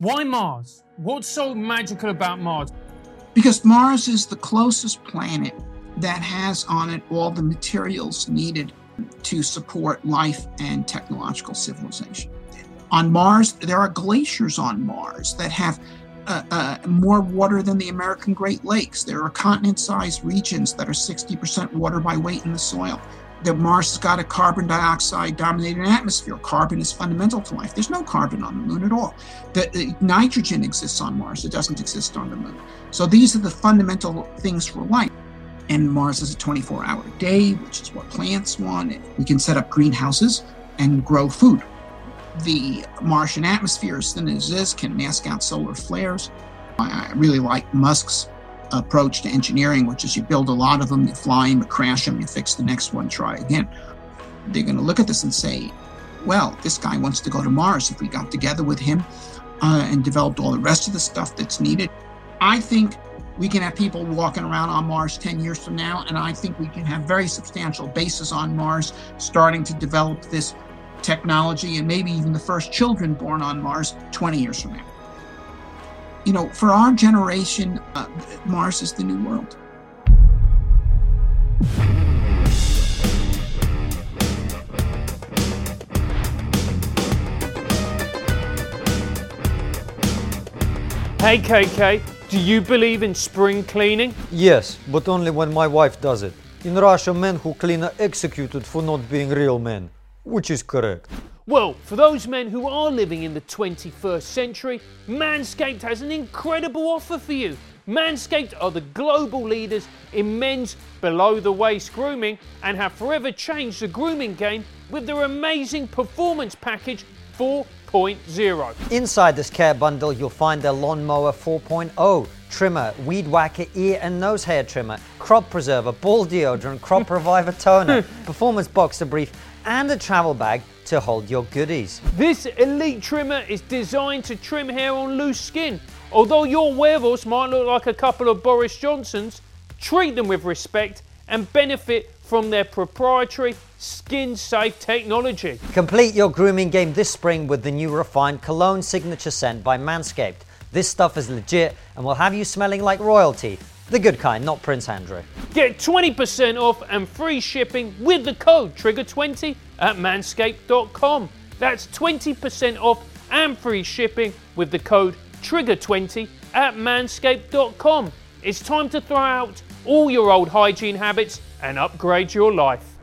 Why Mars? What's so magical about Mars? Because Mars is the closest planet that has on it all the materials needed to support life and technological civilization. On Mars, there are glaciers on Mars that have uh, uh, more water than the American Great Lakes. There are continent sized regions that are 60% water by weight in the soil. That Mars has got a carbon dioxide dominated atmosphere. Carbon is fundamental to life. There's no carbon on the moon at all. The, nitrogen exists on Mars, it doesn't exist on the moon. So these are the fundamental things for life and Mars is a 24 hour day, which is what plants want. We can set up greenhouses and grow food. The Martian atmosphere, as thin as it is, can mask out solar flares. I really like Musk's approach to engineering, which is you build a lot of them, you fly them, you crash them, you fix the next one, try again. They're going to look at this and say, well, this guy wants to go to Mars. If we got together with him uh, and developed all the rest of the stuff that's needed, I think we can have people walking around on Mars 10 years from now, and I think we can have very substantial bases on Mars starting to develop this technology and maybe even the first children born on Mars 20 years from now. You know, for our generation, uh, Mars is the new world. Hey KK, do you believe in spring cleaning? Yes, but only when my wife does it. In Russia, men who clean are executed for not being real men, which is correct. Well, for those men who are living in the 21st century, Manscaped has an incredible offer for you. Manscaped are the global leaders in men's below the waist grooming and have forever changed the grooming game with their amazing performance package 4 Inside this care bundle, you'll find a Lawnmower 4.0, trimmer, weed whacker ear and nose hair trimmer, crop preserver, ball deodorant, crop reviver toner, performance boxer brief, and a travel bag to hold your goodies. This elite trimmer is designed to trim hair on loose skin. Although your wearables might look like a couple of Boris Johnsons, treat them with respect and benefit from their proprietary skin safe technology. Complete your grooming game this spring with the new refined cologne signature scent by Manscaped. This stuff is legit and will have you smelling like royalty. The good kind, not Prince Andrew. Get 20% off and free shipping with the code TRIGGER20 at manscaped.com. That's 20% off and free shipping with the code TRIGGER20 at manscaped.com. It's time to throw out all your old hygiene habits and upgrade your life.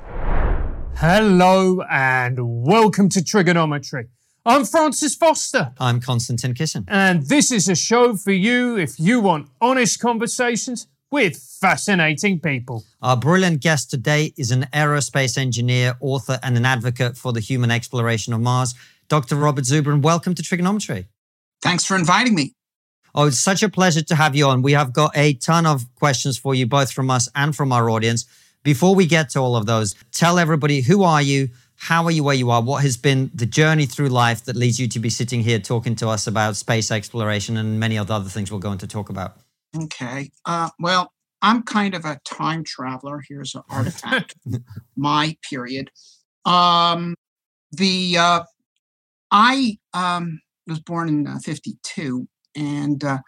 Hello and welcome to TRIGGERnometry. I'm Francis Foster. I'm Konstantin Kisin. And this is a show for you if you want honest conversations with fascinating people. Our brilliant guest today is an aerospace engineer, author, and an advocate for the human exploration of Mars, Dr. Robert Zubrin. Welcome to TRIGGERnometry. Thanks for inviting me. Oh, it's such a pleasure to have you on. We have got a ton of questions for you, both from us and from our audience. Before we get to all of those, tell everybody who are you? How are you where you are? What has been the journey through life that leads you to be sitting here talking to us about space exploration and many other things we're going to talk about? Okay. Uh, well, I'm kind of a time traveler. Here's an artifact, my period. Um, the uh, I um, was born in uh, 52, and uh,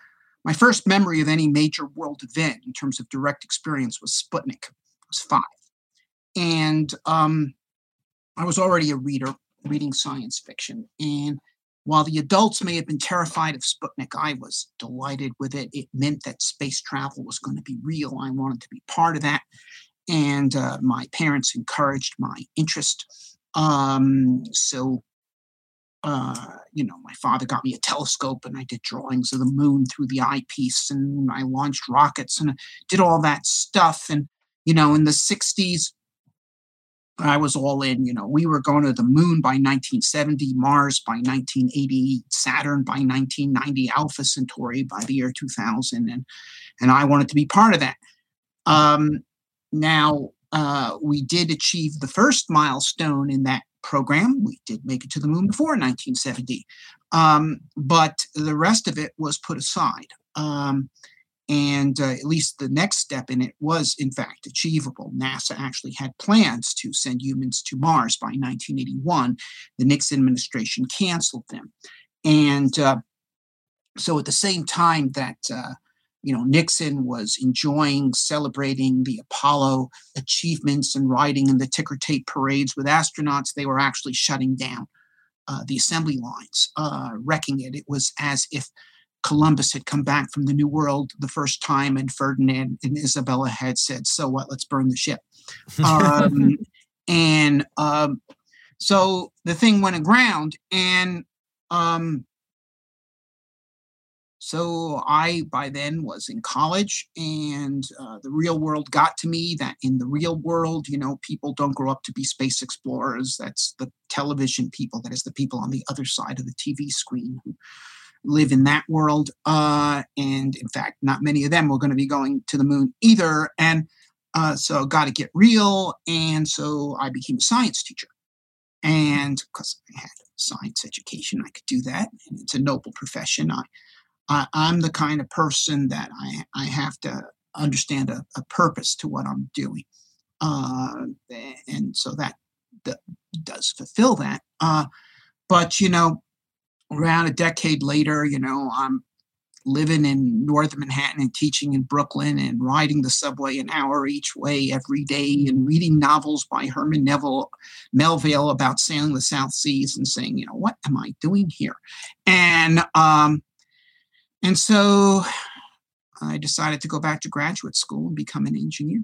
my first memory of any major world event in terms of direct experience was Sputnik I was five. And um, I was already a reader, reading science fiction. And while the adults may have been terrified of Sputnik, I was delighted with it. It meant that space travel was going to be real. I wanted to be part of that. And uh, my parents encouraged my interest. Um, so, uh, you know, my father got me a telescope and I did drawings of the moon through the eyepiece and I launched rockets and did all that stuff. And you know, in the 60s, I was all in. You know, we were going to the moon by 1970, Mars by 1980, Saturn by 1990, Alpha Centauri by the year 2000, and and I wanted to be part of that. Um, now uh, we did achieve the first milestone in that program. We did make it to the moon before 1970, um, but the rest of it was put aside. Um, and uh, at least the next step in it was, in fact, achievable. NASA actually had plans to send humans to Mars by 1981. The Nixon administration canceled them. And uh, so at the same time that uh, you know Nixon was enjoying celebrating the Apollo achievements and riding in the ticker tape parades with astronauts, they were actually shutting down uh, the assembly lines, uh, wrecking it. It was as if Columbus had come back from the New World the first time, and Ferdinand and Isabella had said, "So what? Let's burn the ship." Um, and um, so the thing went aground, and um, so I, by then, was in college, and uh, the real world got to me that in the real world, you know, people don't grow up to be space explorers. That's the television people, that is the people on the other side of the TV screen who live in that world. Uh, and in fact, not many of them were going to be going to the moon either. And uh, so, got to get real. And so I became a science teacher. And because I had science education, I could do that. And it's a noble profession. I I, am the kind of person that I, I have to understand a, a purpose to what I'm doing. Uh, and so that, that, does fulfill that. Uh, but, you know, around a decade later, you know, I'm living in northern Manhattan and teaching in Brooklyn and riding the subway an hour each way every day and reading novels by Herman Neville, Melville about sailing the South Seas and saying, you know, what am I doing here? And um, and so I decided to go back to graduate school and become an engineer.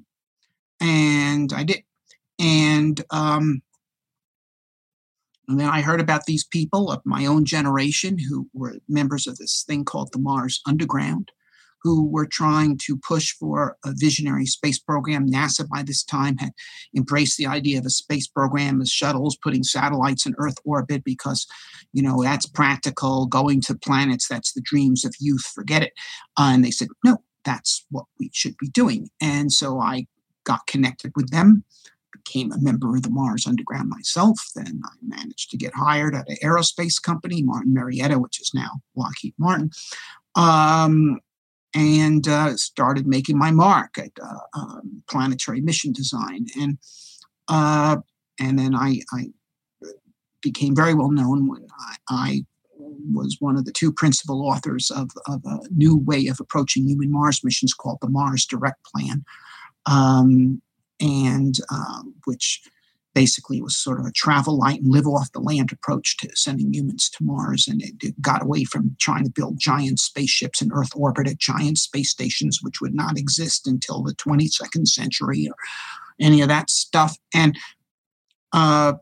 And I did. And, um, and then I heard about these people of my own generation who were members of this thing called the Mars Underground who were trying to push for a visionary space program. NASA, by this time, had embraced the idea of a space program as shuttles, putting satellites in Earth orbit because, you know, that's practical. Going to planets, that's the dreams of youth. Forget it. Uh, and they said, no, that's what we should be doing. And so I got connected with them became a member of the Mars Underground myself. Then I managed to get hired at an aerospace company, Martin Marietta, which is now Lockheed Martin. Um, and uh, started making my mark at uh, um, planetary mission design. And uh, and then I, I, became very well known when I, I, was one of the two principal authors of, of, a new way of approaching human Mars missions called the Mars Direct Plan, um, and um, which basically was sort of a travel light and live off the land approach to sending humans to Mars. And it, it, got away from trying to build giant spaceships in Earth orbit at giant space stations, which would not exist until the 22nd century or any of that stuff. And, uh,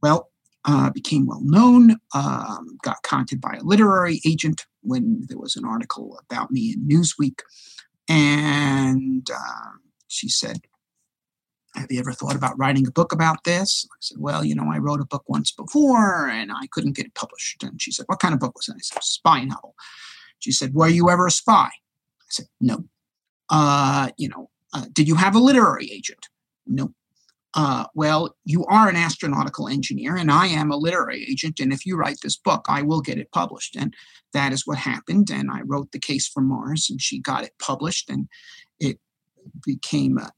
well, uh, became well known, um, got contacted by a literary agent when there was an article about me in Newsweek. And uh, she said, have you ever thought about writing a book about this? I said, Well, you know, I wrote a book once before and I couldn't get it published. And she said, What kind of book was it? I said, Spy novel. She said, Were you ever a spy? I said, No. Uh, you know, uh, did you have a literary agent? No. Uh, well, you are an astronautical engineer, and I am a literary agent. And if you write this book, I will get it published. And that is what happened. And I wrote The Case for Mars, and she got it published, and it became a,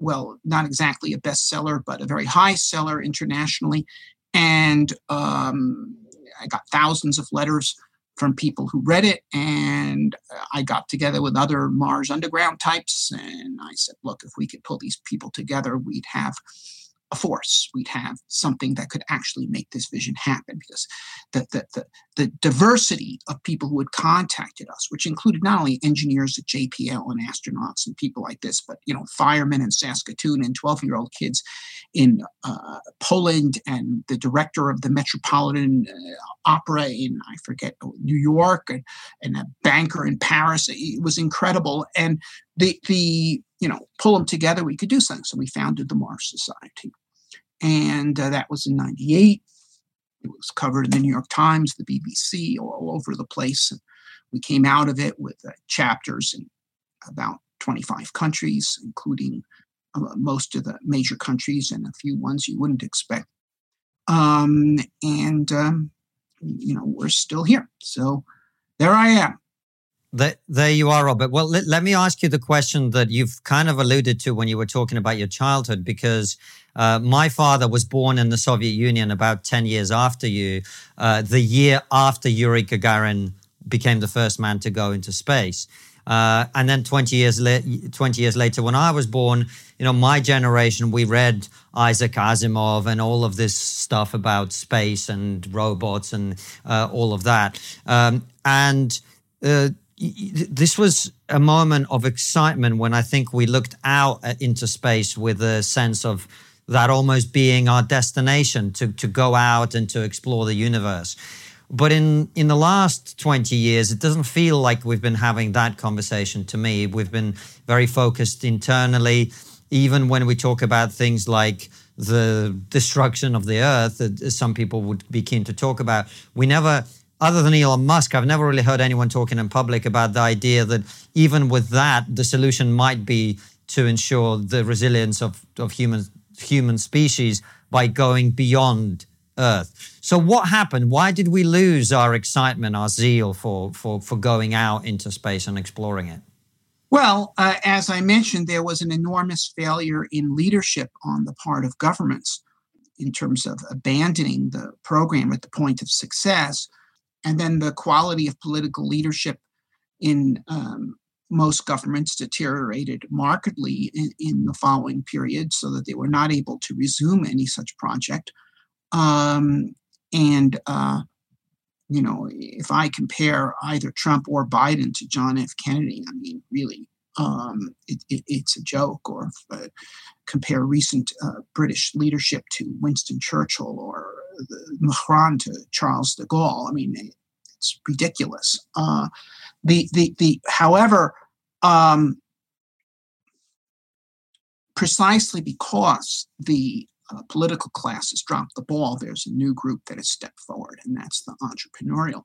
well, not exactly a bestseller, but a very high seller internationally. And um, I got thousands of letters from people who read it. And I got together with other Mars Underground types. And I said, look, if we could pull these people together, we'd have a force. We'd have something that could actually make this vision happen because the, the, the, the, diversity of people who had contacted us, which included not only engineers at JPL and astronauts and people like this, but, you know, firemen in Saskatoon and 12 year old kids in uh, Poland and the director of the Metropolitan uh, Opera in, I forget, New York and, and a banker in Paris. It was incredible. And the, the, you know, pull them together, we could do something. So we founded the Mars Society and uh, that was in 98 it was covered in the new york times the bbc all over the place. And we came out of it with uh, chapters in about 25 countries including uh, most of the major countries and a few ones you wouldn't expect. Um, and um, you know we're still here. So there i am There, you are, Robert. Well, let, let, me ask you the question that you've kind of alluded to when you were talking about your childhood, because uh, my father was born in the Soviet Union about 10 years after you, uh, the year after Yuri Gagarin became the first man to go into space. Uh, and then 20 years, la- 20 years later, when I was born, you know, my generation, we read Isaac Asimov and all of this stuff about space and robots and uh, all of that. Um, and uh, this was a moment of excitement when I think we looked out into space with a sense of that almost being our destination to, to go out and to explore the universe. But in, in the last 20 years, it doesn't feel like we've been having that conversation to me. We've been very focused internally, even when we talk about things like the destruction of the earth, that uh, some people would be keen to talk about. We never other than Elon Musk, I've never really heard anyone talking in public about the idea that even with that, the solution might be to ensure the resilience of, of human, human species by going beyond Earth. So what happened? Why did we lose our excitement, our zeal for, for, for going out into space and exploring it? Well, uh, as I mentioned, there was an enormous failure in leadership on the part of governments in terms of abandoning the program at the point of success and then the quality of political leadership in um, most governments deteriorated markedly in, in, the following period so that they were not able to resume any such project. Um, and, uh, you know, if I compare either Trump or Biden to John F. Kennedy, I mean, really, um, it, it, it's a joke. Or if, uh, compare recent uh, British leadership to Winston Churchill or Macron to Charles de Gaulle. I mean, it's ridiculous. Uh, the the the however, um, precisely because the uh, political class has dropped the ball, there's a new group that has stepped forward, and that's the entrepreneurial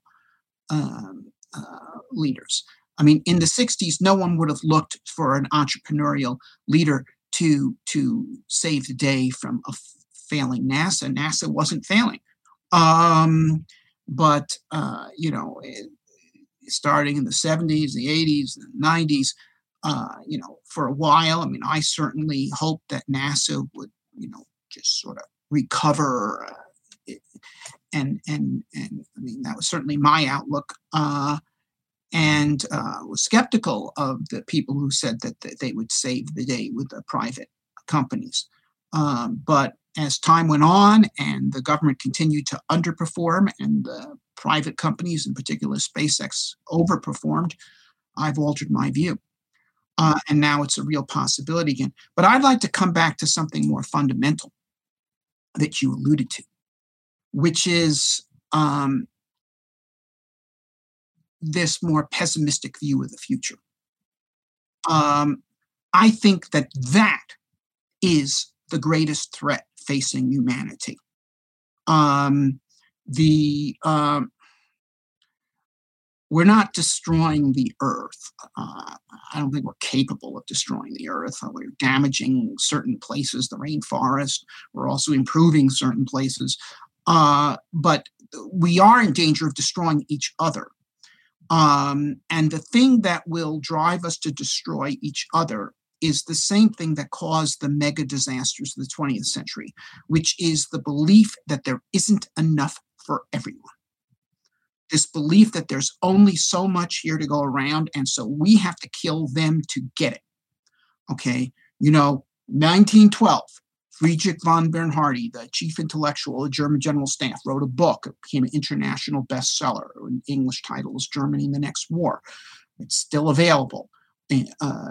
um, uh, leaders. I mean, in the 60s, no one would have looked for an entrepreneurial leader to to save the day from a failing NASA. NASA wasn't failing. Um, but, uh, you know, it, starting in the 70s, the 80s, the 90s, uh, you know, for a while, I mean, I certainly hoped that NASA would, you know, just sort of recover. Uh, and, and, and I mean, that was certainly my outlook. Uh, and uh, was skeptical of the people who said that, that they would save the day with the private companies. Um, but as time went on and the government continued to underperform and the private companies, in particular SpaceX, overperformed, I've altered my view. Uh, and now it's a real possibility again. But I'd like to come back to something more fundamental that you alluded to, which is um, this more pessimistic view of the future. Um, I think that that is the greatest threat facing humanity. Um, the um, we're not destroying the earth. Uh, I don't think we're capable of destroying the earth. Uh, we're damaging certain places, the rainforest. We're also improving certain places. Uh, but we are in danger of destroying each other. Um, and the thing that will drive us to destroy each other is the same thing that caused the mega disasters of the 20th century, which is the belief that there isn't enough for everyone. This belief that there's only so much here to go around, and so we have to kill them to get it. Okay, you know, 1912, Friedrich von Bernhardi, the chief intellectual of German General Staff, wrote a book. It became an international bestseller. An English title is Germany in the Next War. It's still available uh,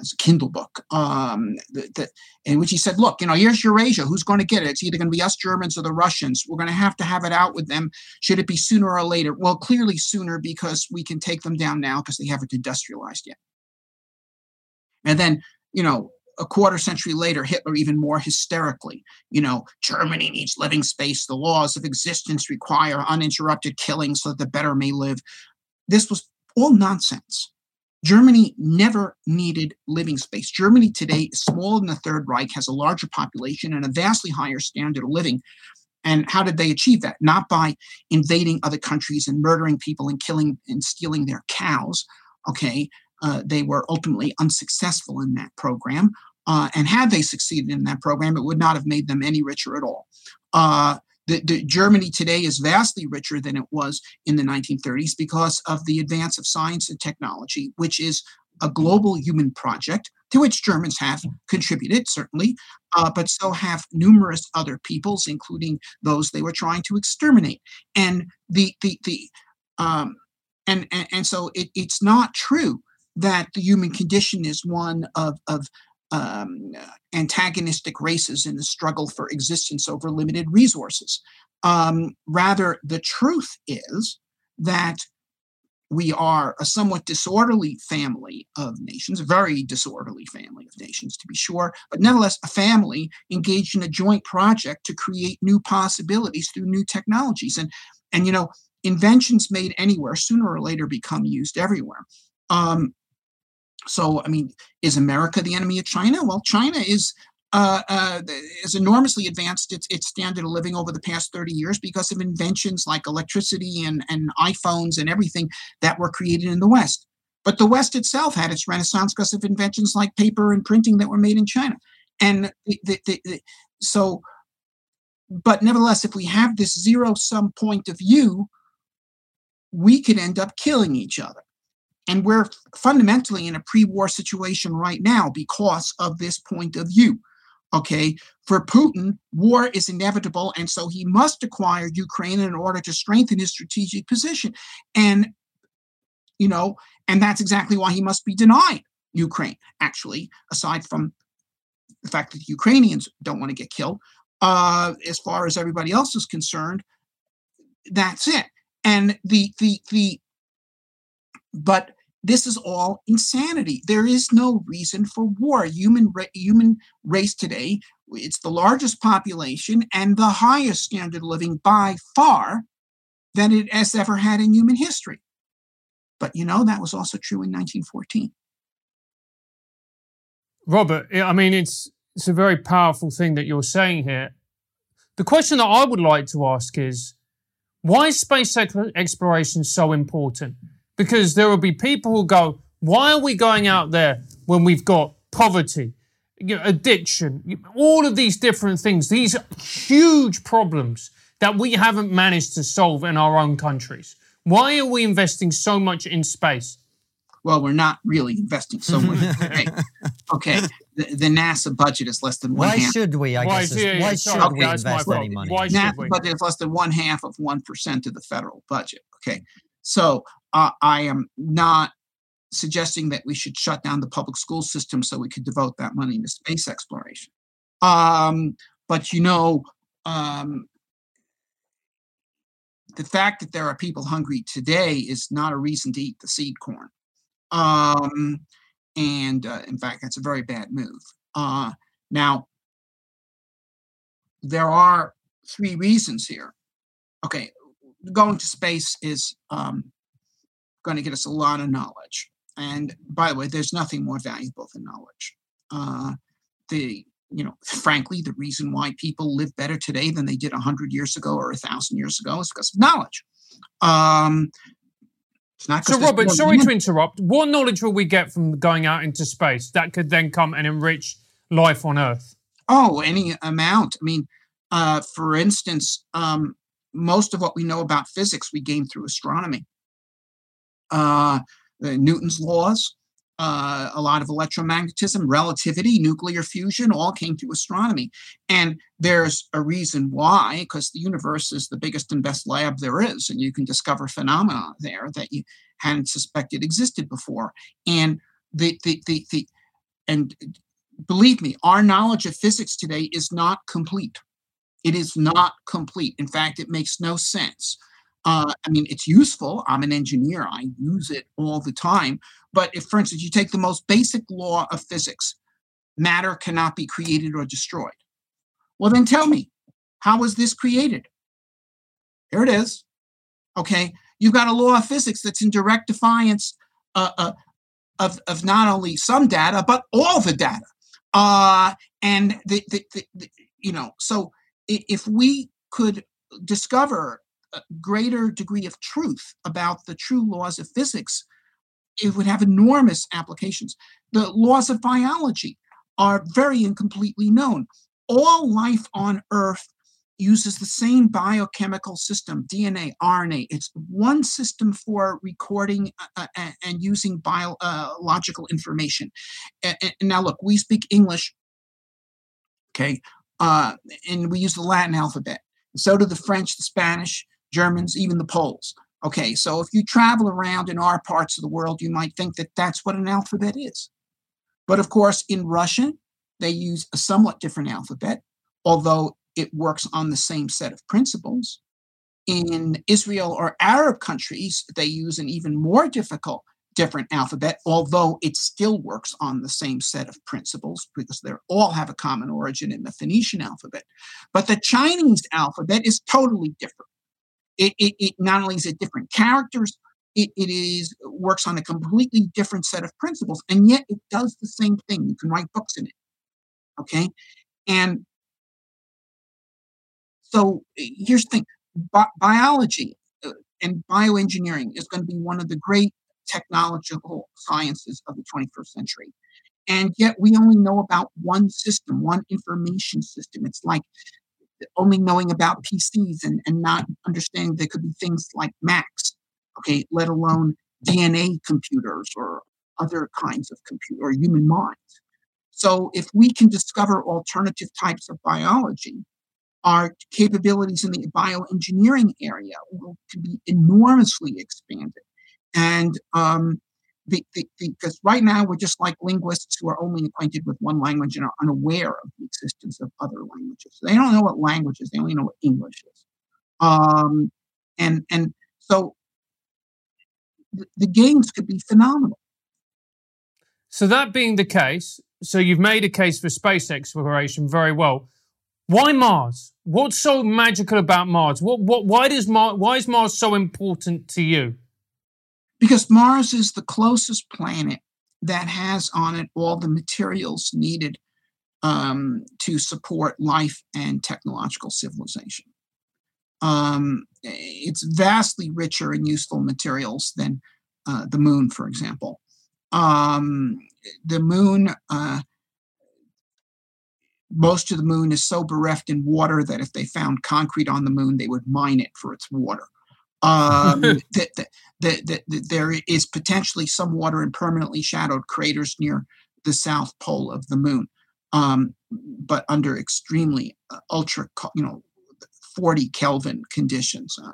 as a Kindle book, um, the, the, in which he said, "Look, you know, here's Eurasia. Who's going to get it? It's either going to be us Germans or the Russians. We're going to have to have it out with them. Should it be sooner or later? Well, clearly sooner because we can take them down now because they haven't industrialized yet. And then, you know, a quarter century later, Hitler even more hysterically, you know, Germany needs living space. The laws of existence require uninterrupted killing so that the better may live. This was all nonsense Germany never needed living space. Germany today is smaller than the Third Reich, has a larger population and a vastly higher standard of living. And how did they achieve that? Not by invading other countries and murdering people and killing and stealing their cows. Okay, uh, they were ultimately unsuccessful in that program. Uh, and had they succeeded in that program, it would not have made them any richer at all. Uh, the, the, Germany today is vastly richer than it was in the 1930s because of the advance of science and technology, which is a global human project to which Germans have contributed, certainly, uh, but so have numerous other peoples, including those they were trying to exterminate. And the the the um, and, and and so it, it's not true that the human condition is one of of um, antagonistic races in the struggle for existence over limited resources. Um, rather, the truth is that we are a somewhat disorderly family of nations, a very disorderly family of nations, to be sure, but nevertheless, a family engaged in a joint project to create new possibilities through new technologies. And, and you know, inventions made anywhere sooner or later become used everywhere. Um, so, I mean, is America the enemy of China? Well, China is uh, uh, has enormously advanced its, its standard of living over the past 30 years because of inventions like electricity and, and iPhones and everything that were created in the West. But the West itself had its renaissance because of inventions like paper and printing that were made in China. And the, the, the, so, but nevertheless, if we have this zero sum point of view, we could end up killing each other. And we're fundamentally in a pre war situation right now because of this point of view. Okay, for Putin, war is inevitable, and so he must acquire Ukraine in order to strengthen his strategic position. And, you know, and that's exactly why he must be denied Ukraine, actually, aside from the fact that the Ukrainians don't want to get killed. Uh, as far as everybody else is concerned, that's it. And the, the, the, but this is all insanity. There is no reason for war. Human ra- human race today, it's the largest population and the highest standard of living by far than it has ever had in human history. But you know that was also true in 1914. Robert, I mean it's it's a very powerful thing that you're saying here. The question that I would like to ask is why is space exploration so important? Because there will be people who go, why are we going out there when we've got poverty, you know, addiction, all of these different things, these huge problems that we haven't managed to solve in our own countries? Why are we investing so much in space? Well, we're not really investing so much. okay, okay. The, the, NASA budget is less than one. Why half. should we? I why, guess. Yeah, why should okay, we invest any money? Why NASA budget is less than one half of one percent of the federal budget. Okay, so uh, I am not suggesting that we should shut down the public school system so we could devote that money to space exploration. Um, but you know, um, the fact that there are people hungry today is not a reason to eat the seed corn. Um, and uh, in fact, that's a very bad move. Uh, now, there are three reasons here. Okay, going to space is um, going to get us a lot of knowledge. And by the way, there's nothing more valuable than knowledge. Uh, the you know, frankly, the reason why people live better today than they did hundred years ago or a thousand years ago is because of knowledge. Um, so, Robert, sorry to interrupt. What knowledge will we get from going out into space that could then come and enrich life on Earth? Oh, any amount. I mean, uh, for instance, um, most of what we know about physics we gain through astronomy uh, Newton's laws, uh, a lot of electromagnetism, relativity, nuclear fusion, all came through astronomy. And there's a reason why, because the universe is the biggest and best lab there is, and you can discover phenomena there that you hadn't suspected existed before. And the the the, the and believe me, our knowledge of physics today is not complete. It is not complete. In fact, it makes no sense uh, I mean, it's useful. I'm an engineer, I use it all the time. But if, for instance, you take the most basic law of physics, matter cannot be created or destroyed. Well, then tell me, how was this created? Here it is. Okay. You've got a law of physics that's in direct defiance uh, uh, of, of not only some data, but all the data. Uh, and the, the, the, the, you know, so if we could discover a greater degree of truth about the true laws of physics, it would have enormous applications. The laws of biology are very incompletely known. All life on Earth uses the same biochemical system DNA, RNA. It's one system for recording uh, uh and using biological information. And, and, now, look, we speak English, okay, uh, and we use the Latin alphabet. So do the French, the Spanish, Germans, even the Poles. Okay, so if you travel around in our parts of the world, you might think that that's what an alphabet is. But of course, in Russian, they use a somewhat different alphabet, although it works on the same set of principles. In Israel or Arab countries, they use an even more difficult, different alphabet, although it still works on the same set of principles because they all have a common origin in the Phoenician alphabet. But the Chinese alphabet is totally different. It, it, it not only is it different characters, it, it is works on a completely different set of principles, and yet it does the same thing. You can write books in it. Okay. And so here's the thing Bi- biology uh, and bioengineering is going to be one of the great technological sciences of the 21st century. And yet we only know about one system, one information system. It's like only knowing about PCs and, and not understanding there could be things like Macs, okay, let alone DNA computers or other kinds of computer or human minds. So if we can discover alternative types of biology, our capabilities in the bioengineering area will can be enormously expanded. And um, because right now we're just like linguists who are only acquainted with one language and are unaware of the existence of other languages. They don't know what language is; they only know what English is. Um, and and so the, the gains could be phenomenal. So that being the case, so you've made a case for space exploration very well. Why Mars? What's so magical about Mars? What, what, why does Mars, why is Mars so important to you? Because Mars is the closest planet that has on it all the materials needed um, to support life and technological civilization. Um, it's vastly richer in useful materials than uh, the moon, for example. Um, the moon uh, most of the moon is so bereft in water that if they found concrete on the moon, they would mine it for its water. Um, that, that, that, that, there is potentially some water in permanently shadowed craters near the south pole of the moon, um, but under extremely uh, ultra, you know, 40 Kelvin conditions. Uh,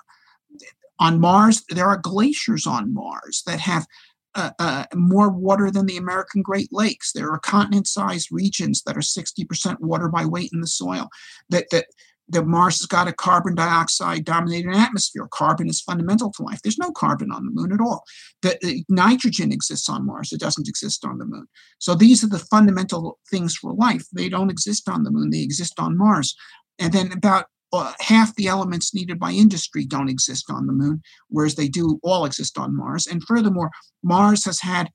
on Mars, there are glaciers on Mars that have uh, uh, more water than the American Great Lakes. There are continent-sized regions that are 60% water by weight in the soil. That that that Mars has got a carbon dioxide dominated atmosphere. Carbon is fundamental to life. There's no carbon on the moon at all. That nitrogen exists on Mars. It doesn't exist on the moon. So these are the fundamental things for life. They don't exist on the moon. They exist on Mars. And then about uh, half the elements needed by industry don't exist on the moon, whereas they do all exist on Mars. And furthermore, Mars has had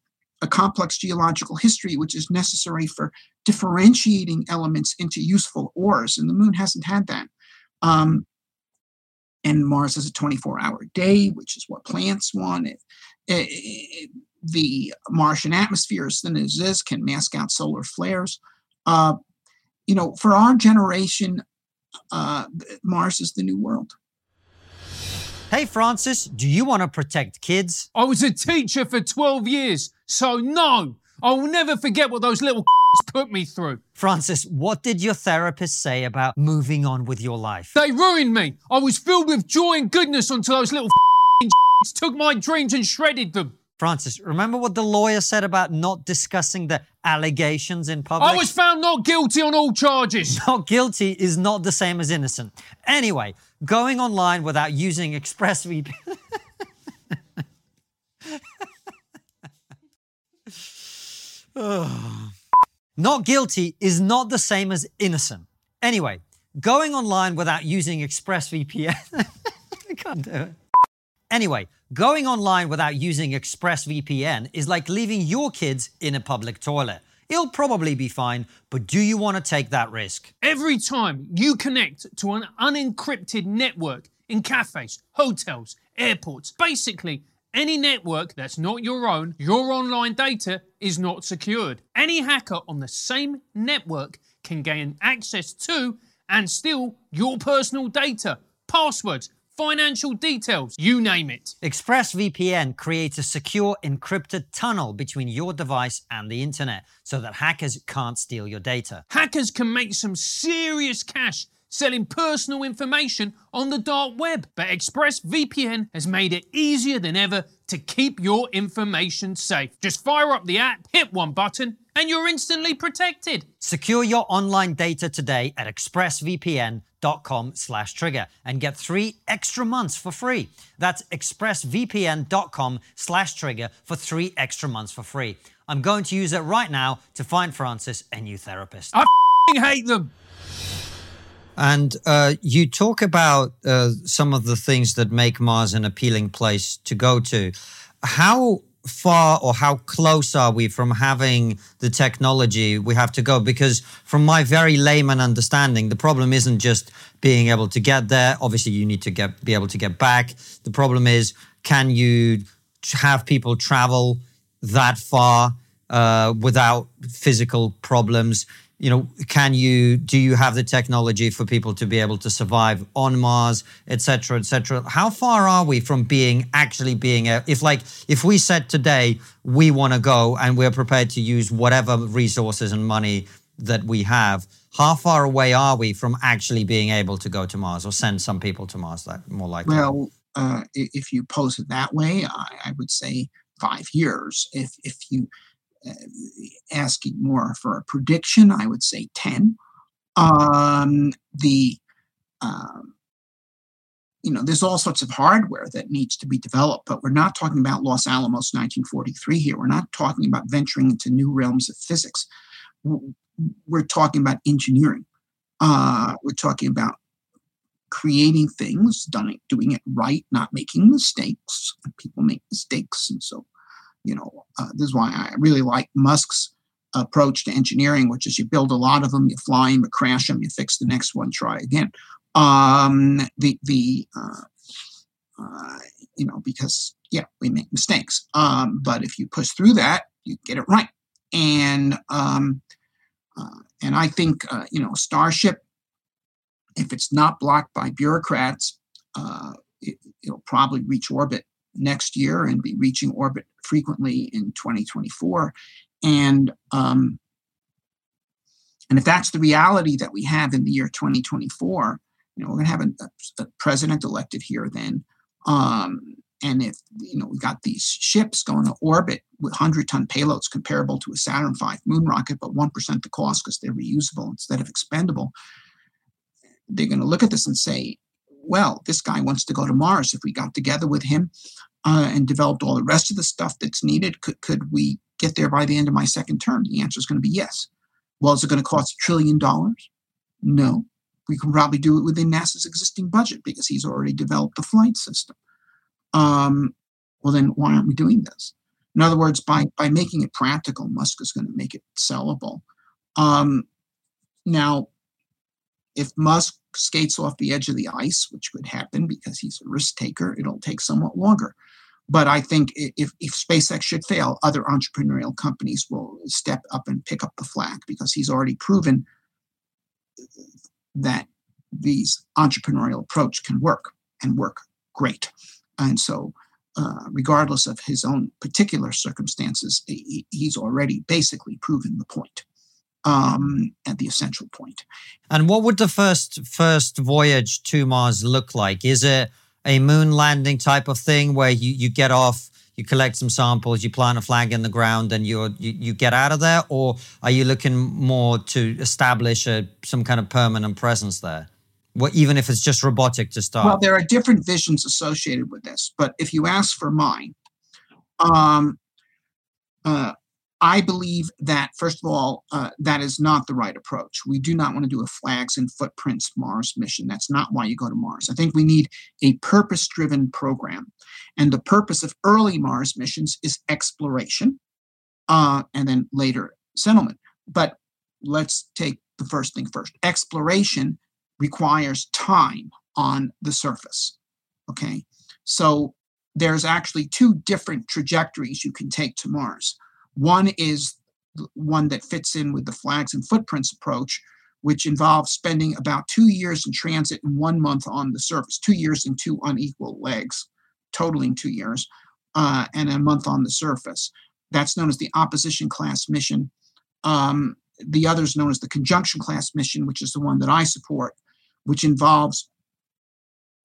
a complex geological history, which is necessary for differentiating elements into useful ores, and the moon hasn't had that. Um, and Mars has a 24 hour day, which is what plants want. It, it, it, the Martian atmosphere, as thin as this, can mask out solar flares. Uh, you know, for our generation, uh, Mars is the new world. Hey, Francis, do you want to protect kids? I was a teacher for 12 years, so no, I will never forget what those little put me through. Francis, what did your therapist say about moving on with your life? They ruined me. I was filled with joy and goodness until those little took my dreams and shredded them. Francis, remember what the lawyer said about not discussing the allegations in public? I was found not guilty on all charges. Not guilty is not the same as innocent. Anyway, going online without using ExpressVPN. not guilty is not the same as innocent. Anyway, going online without using ExpressVPN. I can't do it. Anyway, going online without using ExpressVPN is like leaving your kids in a public toilet. It'll probably be fine, but do you want to take that risk? Every time you connect to an unencrypted network in cafes, hotels, airports, basically any network that's not your own, your online data is not secured. Any hacker on the same network can gain access to and steal your personal data, passwords, financial details, you name it. ExpressVPN creates a secure encrypted tunnel between your device and the internet so that hackers can't steal your data. Hackers can make some serious cash selling personal information on the dark web, but ExpressVPN has made it easier than ever to keep your information safe. Just fire up the app, hit one button, and you're instantly protected. Secure your online data today at expressvpn.com slash trigger and get three extra months for free. That's expressvpn.com slash trigger for three extra months for free. I'm going to use it right now to find Francis a new therapist. I hate them. And uh, you talk about uh, some of the things that make Mars an appealing place to go to. How far or how close are we from having the technology we have to go? Because, from my very layman understanding, the problem isn't just being able to get there. Obviously, you need to get be able to get back. The problem is, can you have people travel that far uh, without physical problems? You know can you do you have the technology for people to be able to survive on mars et cetera et cetera? How far are we from being actually being a, if like if we said today we want to go and we're prepared to use whatever resources and money that we have how far away are we from actually being able to go to mars or send some people to mars that more likely well uh, if you pose it that way I, I would say five years if if you asking more for a prediction, I would say 10. Um, the um, you know, there's all sorts of hardware that needs to be developed, but we're not talking about Los Alamos 1943 here. We're not talking about venturing into new realms of physics. We're talking about engineering. Uh, we're talking about creating things, doing it right, not making mistakes. People make mistakes, and so you know, uh, this is why I really like Musk's approach to engineering, which is you build a lot of them, you fly them, you crash them, you fix the next one, try again. Um, the the uh, uh, you know because yeah, we make mistakes, um, but if you push through that, you get it right. And um, uh, and I think uh, you know Starship, if it's not blocked by bureaucrats, uh, it, it'll probably reach orbit next year and be reaching orbit frequently in 2024. And um, and if that's the reality that we have in the year 2024, you know, we're going to have a, a, president elected here then. Um, and if you know we've got these ships going to orbit with 100 ton payloads comparable to a Saturn V moon rocket, but one percent the cost because they're reusable instead of expendable, they're going to look at this and say, well, this guy wants to go to Mars. If we got together with him uh, and developed all the rest of the stuff that's needed, could, could we get there by the end of my second term? The answer is going to be yes. Well, is it going to cost a trillion dollars? No. We can probably do it within NASA's existing budget because he's already developed the flight system. Um, well, then why aren't we doing this? In other words, by, by making it practical, Musk is going to make it sellable. Um, now, if Musk skates off the edge of the ice, which could happen because he's a risk taker, it'll take somewhat longer. But I think if, if SpaceX should fail, other entrepreneurial companies will step up and pick up the slack because he's already proven that these entrepreneurial approach can work and work great. And so, uh, regardless of his own particular circumstances, he, he's already basically proven the point um, at the essential point. And what would the first first voyage to Mars look like? Is it a moon landing type of thing where you, you get off, you collect some samples, you plant a flag in the ground, and you you get out of there, or are you looking more to establish a, some kind of permanent presence there? Well, even if it's just robotic to start. Well, there are different visions associated with this, but if you ask for mine, um, uh, I believe that, first of all, uh, that is not the right approach. We do not want to do a flags and footprints Mars mission. That's not why you go to Mars. I think we need a purpose driven program. And the purpose of early Mars missions is exploration uh, and then later settlement. But let's take the first thing first. Exploration requires time on the surface. Okay. So there's actually two different trajectories you can take to Mars. One is one that fits in with the flags and footprints approach, which involves spending about two years in transit and one month on the surface, two years and two unequal legs, totaling two years, uh, and a month on the surface. That's known as the opposition class mission. Um, the other is known as the conjunction class mission, which is the one that I support, which involves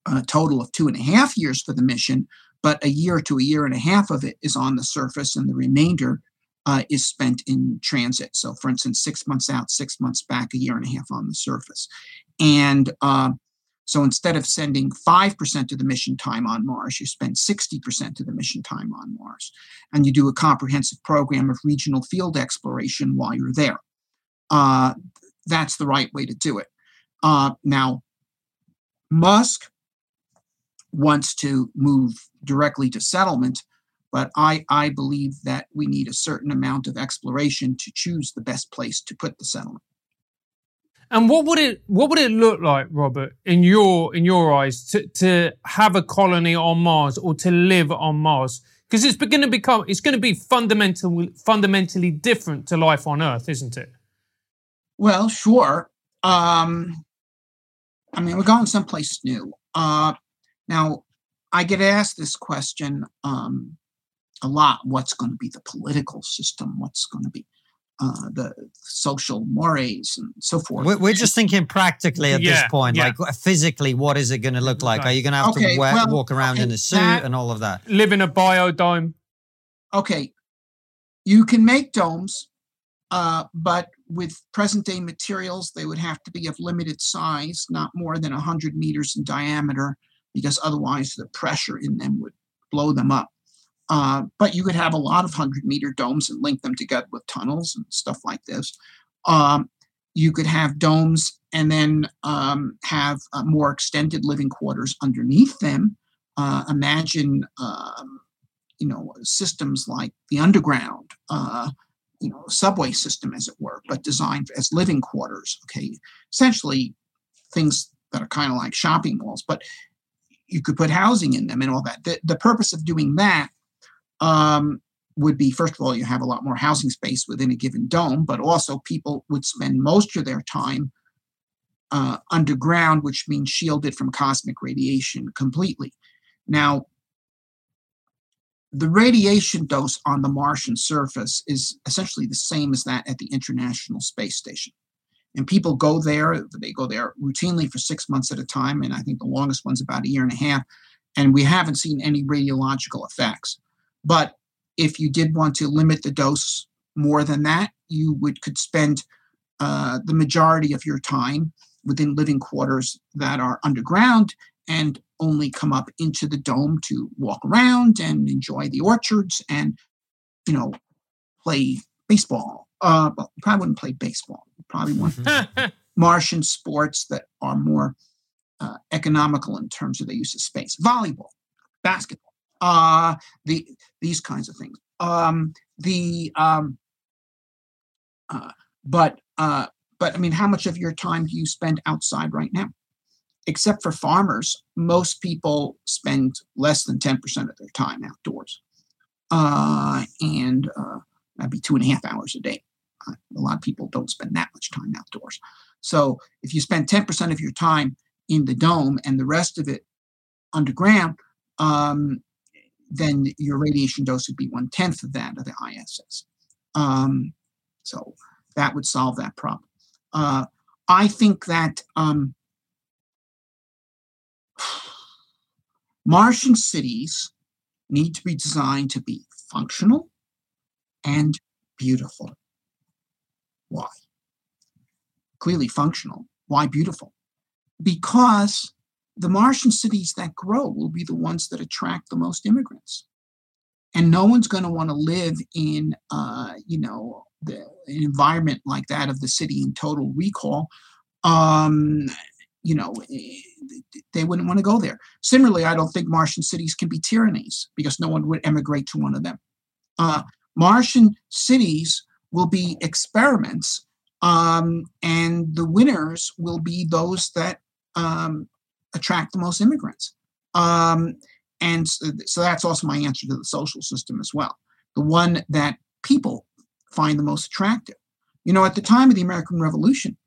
a total of two and a half years for the mission, but a year to a year and a half of it is on the surface, and the remainder uh, is spent in transit. So, for instance, six months out, six months back, a year and a half on the surface. And uh, so instead of sending 5% of the mission time on Mars, you spend 60% of the mission time on Mars. And you do a comprehensive program of regional field exploration while you're there. Uh, that's the right way to do it. Uh, now, Musk wants to move directly to settlement, but I, I believe that we need a certain amount of exploration to choose the best place to put the settlement. And what would it what would it look like, Robert, in your in your eyes, to, to have a colony on Mars or to live on Mars? Because it's going to become it's going to be fundamental fundamentally different to life on Earth, isn't it? Well, sure. Um, I mean, we're going someplace new. Uh, now, I get asked this question um, a lot. What's going to be the political system? What's going to be uh, the social mores and so forth? We're, we're just thinking practically at Yeah, this point, yeah. like physically, what is it going to look like? Are you going to have Okay, to wear, well, walk around okay, in a suit that- and all of that? Live in a biodome. okay, you can make domes, uh, but with present day materials, they would have to be of limited size, not more than 100 meters in diameter, because otherwise the pressure in them would blow them up. Uh, but you could have a lot of 100 meter domes and link them together with tunnels and stuff like this. Um, you could have domes and then um, have uh, more extended living quarters underneath them. Uh, imagine um, you know systems like the underground uh, you know subway system as it were but designed as living quarters okay essentially things that are kind of like shopping malls but you could put housing in them and all that the, the purpose of doing that um, would be first of all you have a lot more housing space within a given dome but also people would spend most of their time uh, underground which means shielded from cosmic radiation completely now the radiation dose on the Martian surface is essentially the same as that at the International Space Station. And people go there, they go there routinely for six months at a time. And I think the longest one's about a year and a half. And we haven't seen any radiological effects. But if you did want to limit the dose more than that, you would could spend uh, the majority of your time within living quarters that are underground and only come up into the dome to walk around and enjoy the orchards and you know play baseball. Uh you probably wouldn't play baseball. You probably want martian sports that are more uh, economical in terms of the use of space. Volleyball basketball uh the these kinds of things um the um uh, but uh but i mean how much of your time do you spend outside right now except for farmers, most people spend less than 10% of their time outdoors. Uh, and uh, that'd be two and a half hours a day. Uh, a lot of people don't spend that much time outdoors. So if you spend 10% of your time in the dome and the rest of it underground, um, then your radiation dose would be one tenth of that of the ISS. Um, so that would solve that problem. Uh, I think that um, Martian cities need to be designed to be functional and beautiful. Why? Clearly functional. Why beautiful? Because the Martian cities that grow will be the ones that attract the most immigrants. And no one's going to want to live in, uh, you know, the, an environment like that of the city in total recall. Um, you know, eh, they wouldn't want to go there. Similarly, I don't think Martian cities can be tyrannies because no one would emigrate to one of them. Uh, Martian cities will be experiments, um, and the winners will be those that um, attract the most immigrants. Um, and so, so that's also my answer to the social system as well. The one that people find the most attractive. You know, at the time of the American Revolution,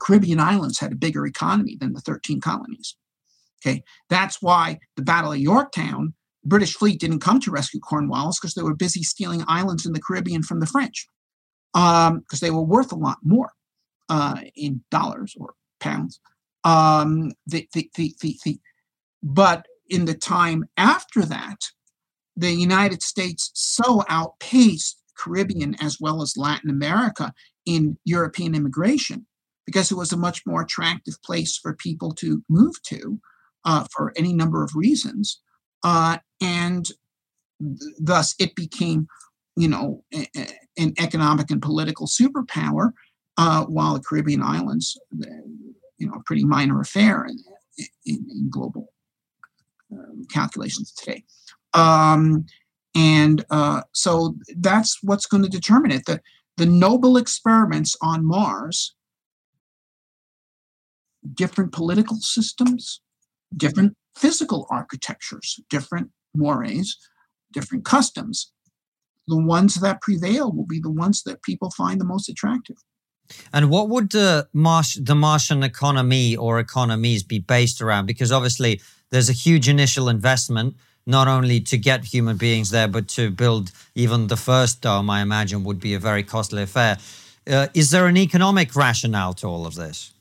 Caribbean islands had a bigger economy than the 13 colonies. Okay, that's why the Battle of Yorktown, the British fleet didn't come to rescue Cornwallis because they were busy stealing islands in the Caribbean from the French because um, they were worth a lot more uh, in dollars or pounds. Um, the, the, the, the, but in the time after that, the United States so outpaced Caribbean as well as Latin America in European immigration because it was a much more attractive place for people to move to uh, for any number of reasons. Uh, and th- thus it became, you know, a, a, an economic and political superpower, uh, while the Caribbean islands, you know, a pretty minor affair in, in, in global um, calculations today. Um, and uh, so that's what's going to determine it. The, the noble experiments on Mars, different political systems, different physical architectures, different mores, different customs. The ones that prevail will be the ones that people find the most attractive. And what would the, Mars, the Martian economy or economies be based around? Because obviously there's a huge initial investment, not only to get human beings there, but to build even the first dome, I imagine, would be a very costly affair. Uh, is there an economic rationale to all of this?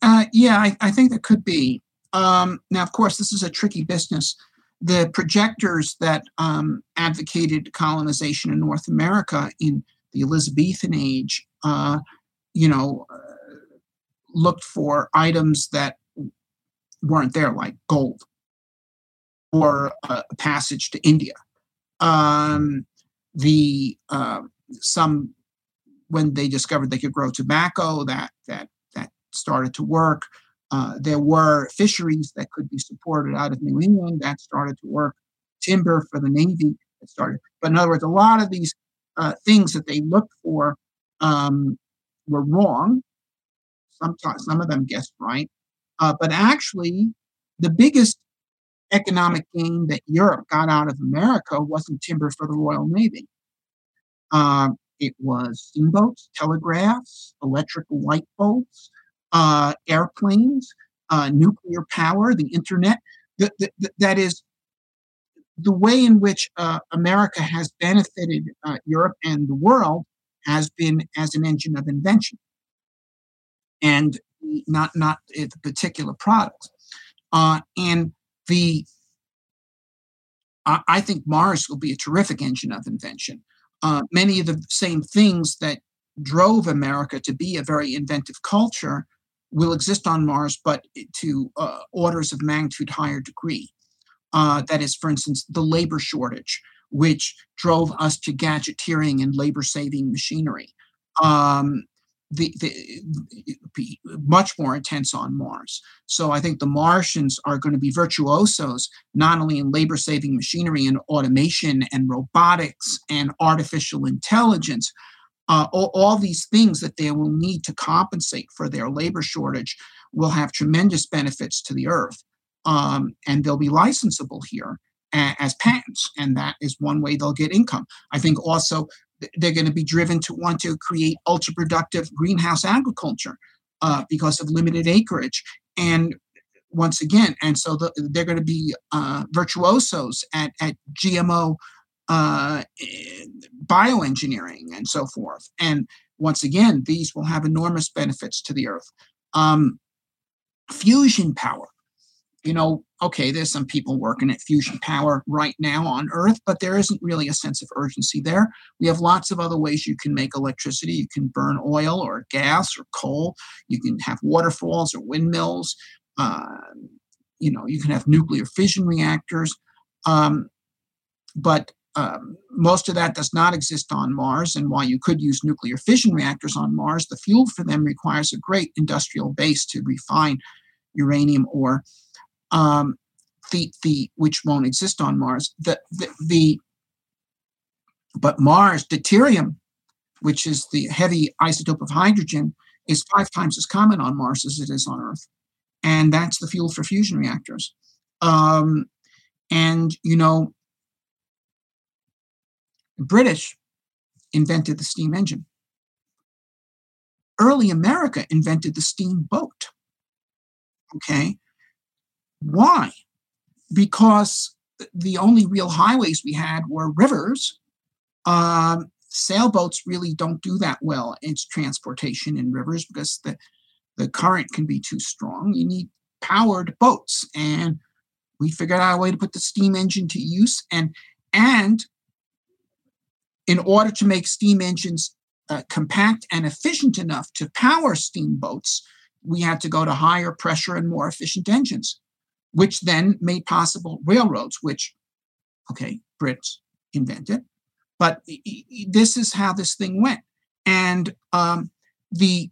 Uh, yeah, I, I, think there could be. Um, now, of course, this is a tricky business. The projectors that um, advocated colonization in North America in the Elizabethan age, uh, you know, uh, looked for items that weren't there, like gold or a passage to India. Um, the uh, some when they discovered they could grow tobacco, that that that started to work. Uh, there were fisheries that could be supported out of New England that started to work. Timber for the Navy that started. But in other words, a lot of these uh, things that they looked for um, were wrong. Sometimes some of them guessed right. Uh, but actually, the biggest economic gain that Europe got out of America wasn't timber for the Royal Navy. Uh, it was steamboats, telegraphs, electric light bulbs, uh, airplanes, uh, nuclear power, the internet. The, the, the, that is the way in which uh, America has benefited uh, Europe and the world has been as an engine of invention. And not not the particular product. Uh, and the I, think Mars will be a terrific engine of invention. Uh, many of the same things that drove America to be a very inventive culture will exist on Mars, but to uh, orders of magnitude higher degree. Uh, that is, for instance, the labor shortage, which drove us to gadgeteering and labor saving machinery. Um, the, the much more intense on Mars. So I think the Martians are going to be virtuosos not only in labor saving machinery and automation and robotics and artificial intelligence, uh, all, all, these things that they will need to compensate for their labor shortage will have tremendous benefits to the Earth, um, and they'll be licensable here as patents, and that is one way they'll get income. I think also they're going to be driven to want to create ultra productive greenhouse agriculture uh, because of limited acreage. And once again, and so the, they're going to be uh, virtuosos at, at GMO uh, bioengineering and so forth. And once again, these will have enormous benefits to the earth. Um, fusion power you know, okay, there's some people working at fusion power right now on Earth, but there isn't really a sense of urgency there. We have lots of other ways you can make electricity. You can burn oil or gas or coal. You can have waterfalls or windmills. Uh, you know, you can have nuclear fission reactors. Um, but um, most of that does not exist on Mars. And while you could use nuclear fission reactors on Mars, the fuel for them requires a great industrial base to refine uranium ore um, the the which won't exist on Mars. The, the the but Mars deuterium, which is the heavy isotope of hydrogen, is five times as common on Mars as it is on Earth, and that's the fuel for fusion reactors. Um, And, you know, British invented the steam engine. Early America invented the steamboat. Okay. Why? Because the only real highways we had were rivers. Um, sailboats really don't do that well in transportation in rivers because the, the current can be too strong. You need powered boats. And we figured out a way to put the steam engine to use. And, and in order to make steam engines uh, compact and efficient enough to power steamboats, we had to go to higher pressure and more efficient engines, which then made possible railroads, which, okay, Brits invented. But this is how this thing went. And um, the,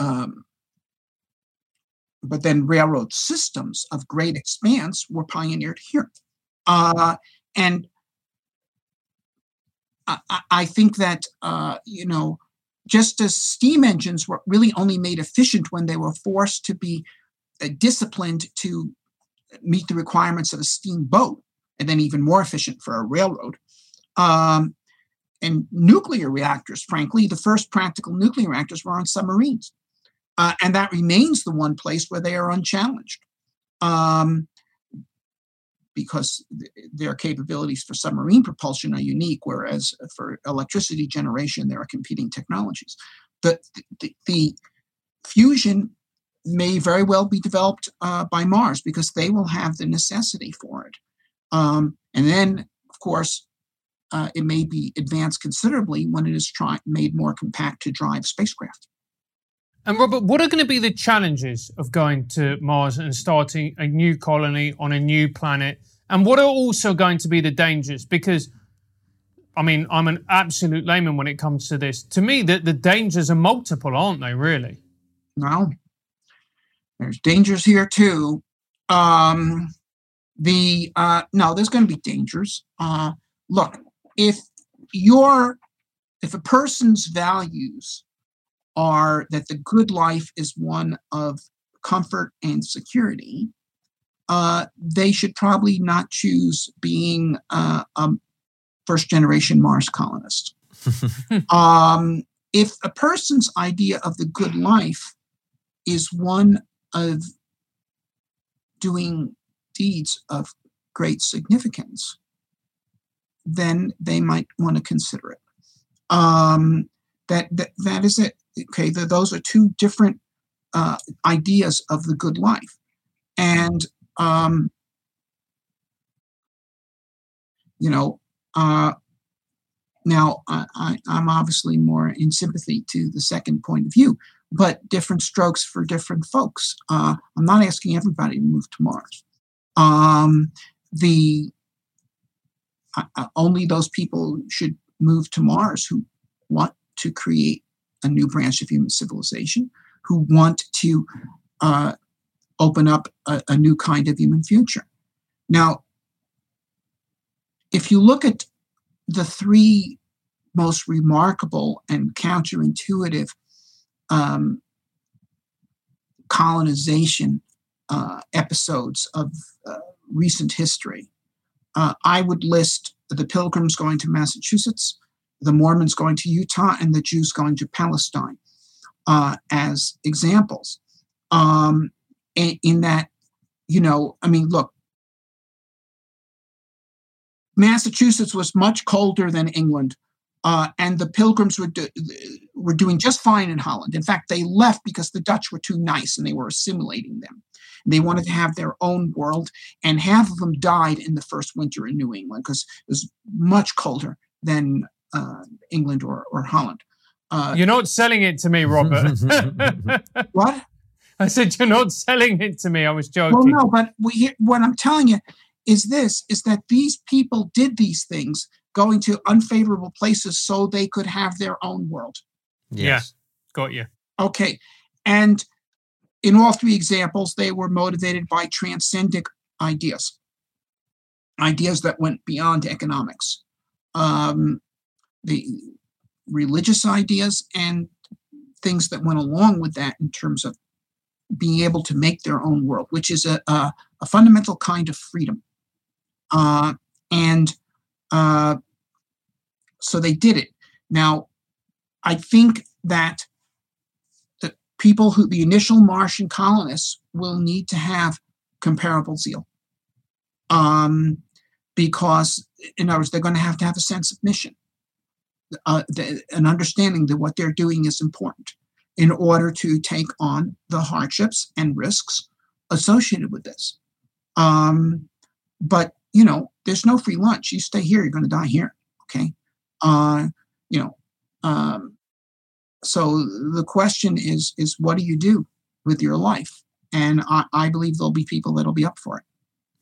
um, but then railroad systems of great expanse were pioneered here. Uh, and I, I, think that, uh, you know, just as steam engines were really only made efficient when they were forced to be disciplined to meet the requirements of a steamboat, and then even more efficient for a railroad. Um, and nuclear reactors, frankly, the first practical nuclear reactors were on submarines. Uh, and that remains the one place where they are unchallenged. Um, because th- their capabilities for submarine propulsion are unique, whereas for electricity generation, there are competing technologies. The, the, the fusion may very well be developed uh, by Mars because they will have the necessity for it. Um, and then, of course, uh, it may be advanced considerably when it is try- made more compact to drive spacecraft. And Robert, what are going to be the challenges of going to Mars and starting a new colony on a new planet? And what are also going to be the dangers? Because, I mean, I'm an absolute layman when it comes to this. To me, the, the dangers are multiple, aren't they, really? No. There's dangers here, too. Um, the uh, no, there's going to be dangers. Uh, look, if your if a person's values are that the good life is one of comfort and security, uh, they should probably not choose being uh, a first generation Mars colonist. um, if a person's idea of the good life is one of doing deeds of great significance, then they might want to consider it. Um, that, that that is it. Okay the, those are two different uh, ideas of the good life. And um, you know uh, now I, I, i'm obviously more in sympathy to the second point of view but different strokes for different folks uh, i'm not asking everybody to move to mars um, the uh, only those people should move to mars who want to create a new branch of human civilization, who want to uh, open up a, a new kind of human future. Now, if you look at the three most remarkable and counterintuitive um, colonization uh, episodes of uh, recent history, uh, I would list the Pilgrims going to Massachusetts, the Mormons going to Utah and the Jews going to Palestine uh, as examples. Um, in, that, you know, I mean, look, Massachusetts was much colder than England, uh, and the Pilgrims were do, were doing just fine in Holland. In fact, they left because the Dutch were too nice and they were assimilating them. They wanted to have their own world, and half of them died in the first winter in New England because it was much colder than uh, England or, or Holland. Uh, you're not selling it to me, Robert. what? I said you're not selling it to me. I was joking. Well, no, but we, what I'm telling you is this: is that these people did these things, going to unfavorable places so they could have their own world. Yes. Yeah, got you. Okay, and in all three examples, they were motivated by transcendent ideas, ideas that went beyond economics. Um, the religious ideas and things that went along with that in terms of being able to make their own world, which is a, a, a fundamental kind of freedom. Uh, and uh, so they did it. Now, I think that the people who, the initial Martian colonists, will need to have comparable zeal. Um, because, in other words, they're going to have to have a sense of mission, uh, the, an understanding that what they're doing is important in order to take on the hardships and risks associated with this. Um, but you know, there's no free lunch. You stay here, you're going to die here. Okay, uh, you know. Um, so the question is, is what do you do with your life? And I, I believe there'll be people that'll be up for it.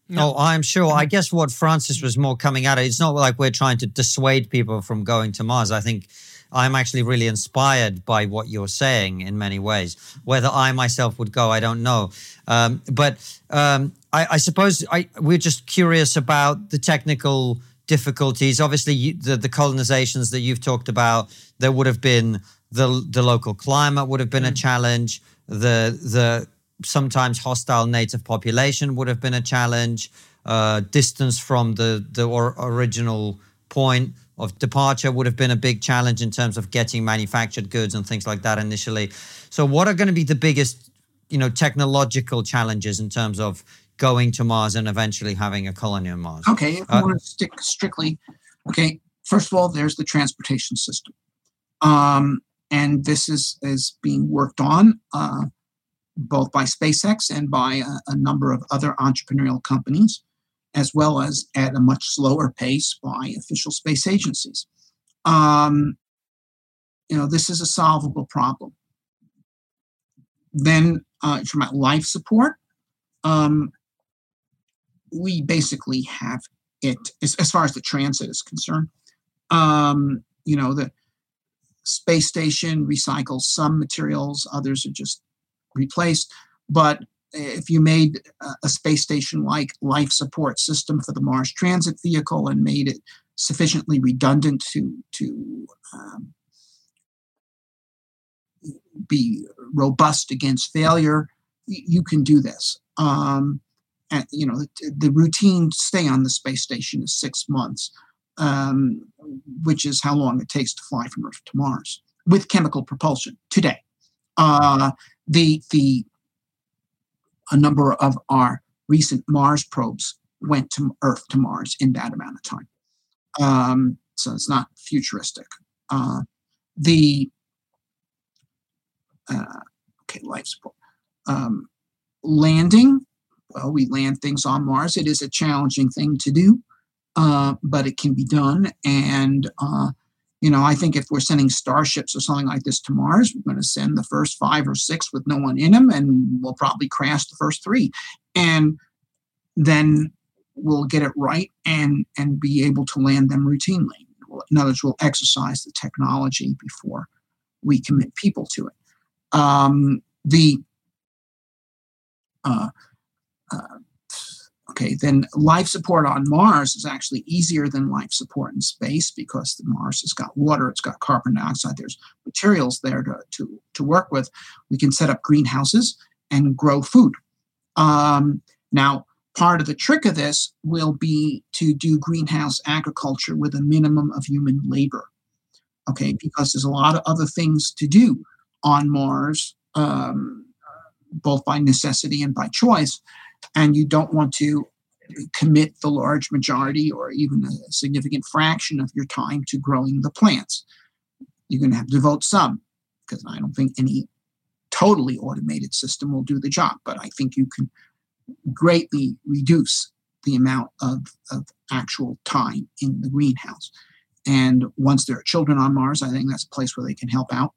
No, oh, I'm sure. I guess what Francis was more coming at it, it's not like we're trying to dissuade people from going to Mars. I think I'm actually really inspired by what you're saying in many ways. Whether I myself would go, I don't know. Um, but um, I, I, suppose I, we're just curious about the technical difficulties. Obviously, you, the, the colonizations that you've talked about, there would have been the the local climate would have been mm. a challenge. The the sometimes hostile native population would have been a challenge. Uh, distance from the the or, original point of departure would have been a big challenge in terms of getting manufactured goods and things like that initially. So, what are going to be the biggest, you know, technological challenges in terms of going to Mars and eventually having a colony on Mars? Okay, if uh, want to stick strictly, okay. First of all, there's the transportation system, um, and this is is being worked on. Uh, both by SpaceX and by a, a number of other entrepreneurial companies, as well as at a much slower pace by official space agencies. Um, you know, this is a solvable problem. Then, uh, life support, um, we basically have it as, as, far as the transit is concerned. Um, you know, the space station recycles some materials, others are just replaced. But if you made a space station like life support system for the Mars transit vehicle and made it sufficiently redundant to to um, be robust against failure, you can do this. Um, and you know the, the, routine stay on the space station is six months, um, which is how long it takes to fly from Earth to Mars with chemical propulsion today. Uh, the the a number of our recent Mars probes went to Earth to Mars in that amount of time. Um, so it's not futuristic. Uh, the uh, okay, life support. Um, landing, well, we land things on Mars. It is a challenging thing to do, uh, but it can be done. And uh, you know, I think if we're sending starships or something like this to Mars, we're going to send the first five or six with no one in them, and we'll probably crash the first three, and then we'll get it right and and be able to land them routinely. In other words, we'll exercise the technology before we commit people to it. Um, the uh, uh, Okay, then life support on Mars is actually easier than life support in space because Mars has got water, it's got carbon dioxide, there's materials there to, to, to work with. We can set up greenhouses and grow food. Um, now, part of the trick of this will be to do greenhouse agriculture with a minimum of human labor. Okay, because there's a lot of other things to do on Mars, um, both by necessity and by choice and you don't want to commit the large majority or even a significant fraction of your time to growing the plants. You're going to have to devote some because I don't think any totally automated system will do the job, but I think you can greatly reduce the amount of, of actual time in the greenhouse. And once there are children on Mars, I think that's a place where they can help out.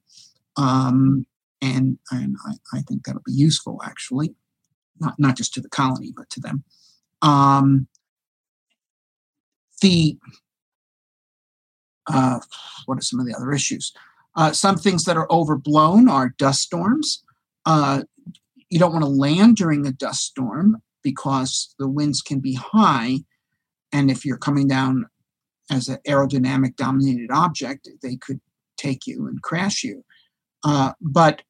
Um, and and I, I think that'll be useful actually not, not just to the colony, but to them. Um, the uh, what are some of the other issues? Uh, some things that are overblown are dust storms. Uh, you don't want to land during a dust storm because the winds can be high, and if you're coming down as an aerodynamic dominated object, they could take you and crash you. Uh, but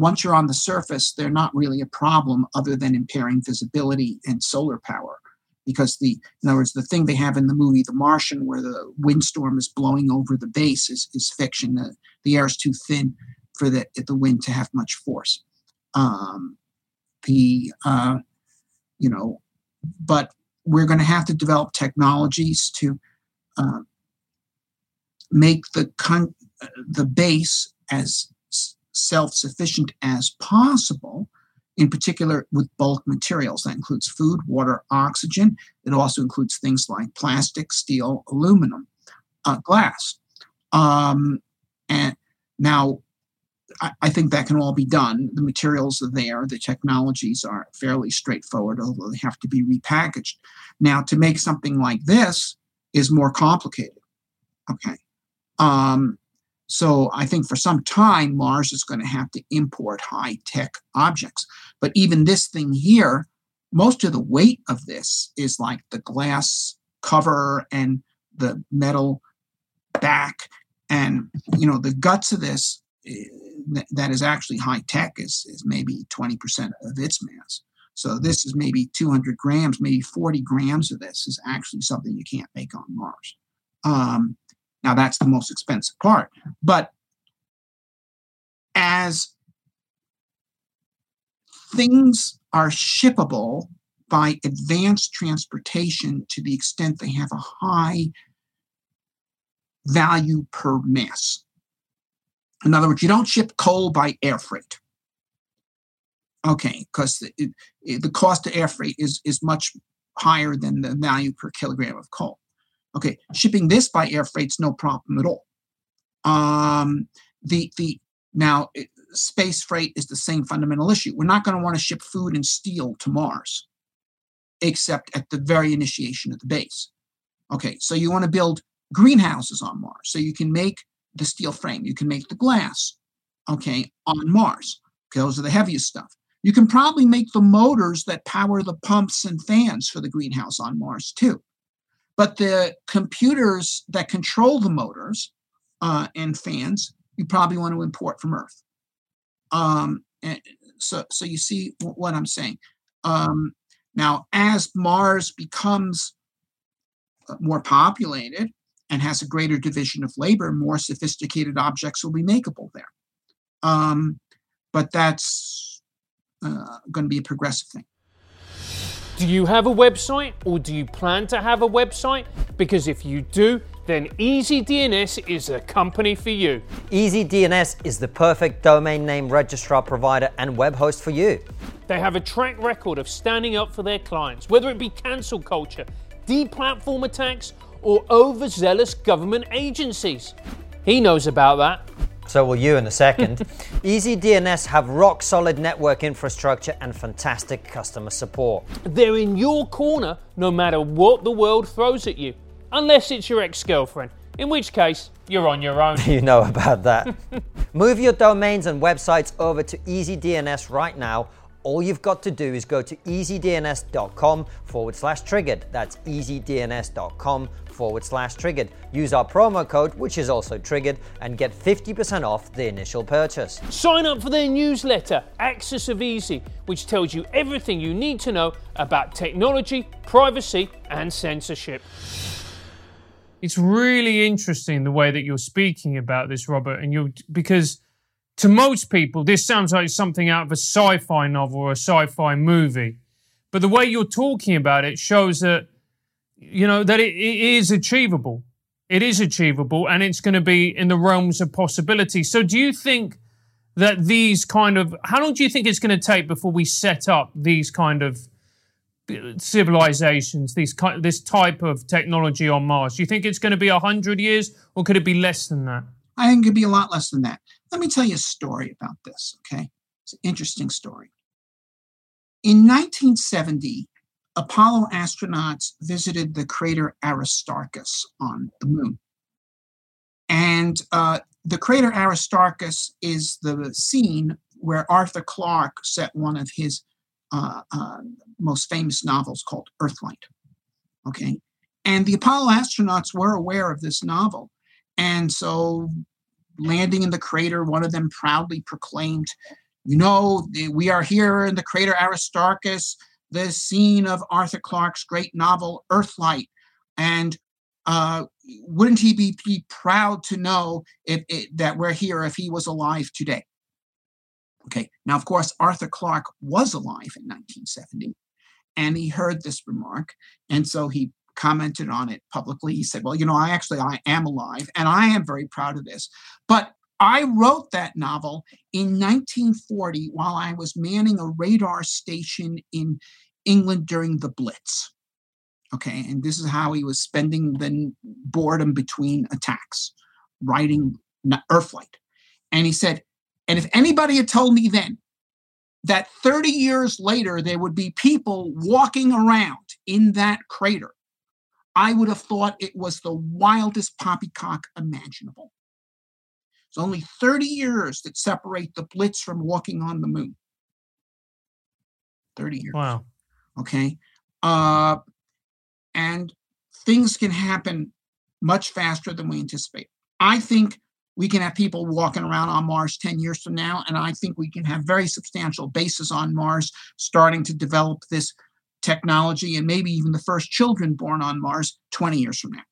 once you're on the surface, they're not really a problem other than impairing visibility and solar power. Because the, in other words, the thing they have in the movie The Martian, where the windstorm is blowing over the base, is, is fiction. The, the air is too thin for the, the wind to have much force. Um, the, uh, you know, but we're going to have to develop technologies to uh, make the con- uh, the base as self-sufficient as possible in particular with bulk materials. That includes food water oxygen. It also includes things like plastic steel aluminum uh, glass. Um, and now I, I, think that can all be done. The materials are there. The technologies are fairly straightforward although they have to be repackaged. Now to make something like this is more complicated. Okay. Um, so I think for some time, Mars is going to have to import high tech objects. But even this thing here, most of the weight of this is like the glass cover and the metal back. And, you know, the guts of this eh, that is actually high tech is, is maybe 20% of its mass. So this is maybe 200 grams, maybe 40 grams of this is actually something you can't make on Mars. Um, now, that's the most expensive part. But as things are shippable by advanced transportation to the extent they have a high value per mass. In other words, you don't ship coal by air freight. Okay, because the, the cost of air freight is, is much higher than the value per kilogram of coal. Okay, shipping this by air freight's no problem at all. Um, the the now it, space freight is the same fundamental issue. We're not going to want to ship food and steel to Mars, except at the very initiation of the base. Okay, so you want to build greenhouses on Mars, so you can make the steel frame, you can make the glass. Okay, on Mars. Okay, those are the heaviest stuff. You can probably make the motors that power the pumps and fans for the greenhouse on Mars too. But the computers that control the motors uh, and fans, you probably want to import from Earth. Um, so, so you see what I'm saying. Um, now, as Mars becomes uh, more populated and has a greater division of labor, more sophisticated objects will be makeable there. Um, but that's uh, going to be a progressive thing. Do you have a website or do you plan to have a website? Because if you do, then EasyDNS is a company for you. EasyDNS is the perfect domain name registrar provider and web host for you. They have a track record of standing up for their clients, whether it be cancel culture, deplatform attacks, or overzealous government agencies. He knows about that. So will you in a second. EasyDNS have rock solid network infrastructure and fantastic customer support. They're in your corner no matter what the world throws at you, unless it's your ex girlfriend, in which case, you're on your own. you know about that. Move your domains and websites over to EasyDNS right now all you've got to do is go to easydns.com forward slash triggered. That's easydns.com forward slash triggered. Use our promo code, which is also triggered, and get 50% off the initial purchase. Sign up for their newsletter, Axis of Easy, which tells you everything you need to know about technology, privacy, and censorship. It's really interesting the way that you're speaking about this, Robert, and you because to most people, this sounds like something out of a sci fi novel or a sci fi movie. But the way you're talking about it shows that, you know, that it, it is achievable. It is achievable and it's going to be in the realms of possibility. So, do you think that these kind of, how long do you think it's going to take before we set up these kind of uh, civilizations, these this type of technology on Mars? Do you think it's going to be 100 years or could it be less than that? I think it could be a lot less than that. Let me tell you a story about this, okay? It's an interesting story. In 1970, Apollo astronauts visited the crater Aristarchus on the moon. And uh, the crater Aristarchus is the scene where Arthur Clarke set one of his uh, uh, most famous novels called Earthlight. Okay. And the Apollo astronauts were aware of this novel. And so landing in the crater, one of them proudly proclaimed, you know, we are here in the crater Aristarchus, the scene of Arthur Clarke's great novel Earthlight. And uh, wouldn't he be, be, proud to know if, if, that we're here if he was alive today? Okay, now, of course, Arthur Clarke was alive in 1970, and he heard this remark. And so he commented on it publicly. He said, Well, you know, I actually I am alive, and I am very proud of this. But I wrote that novel in 1940 while I was manning a radar station in England during the Blitz. Okay, and this is how he was spending the boredom between attacks, writing Earthlight. And he said, and if anybody had told me then that 30 years later there would be people walking around in that crater, I would have thought it was the wildest poppycock imaginable. It's only 30 years that separate the Blitz from walking on the moon. 30 years. Wow. Okay. Uh, and things can happen much faster than we anticipate. I think we can have people walking around on Mars 10 years from now, and I think we can have very substantial bases on Mars starting to develop this technology and maybe even the first children born on Mars 20 years from now.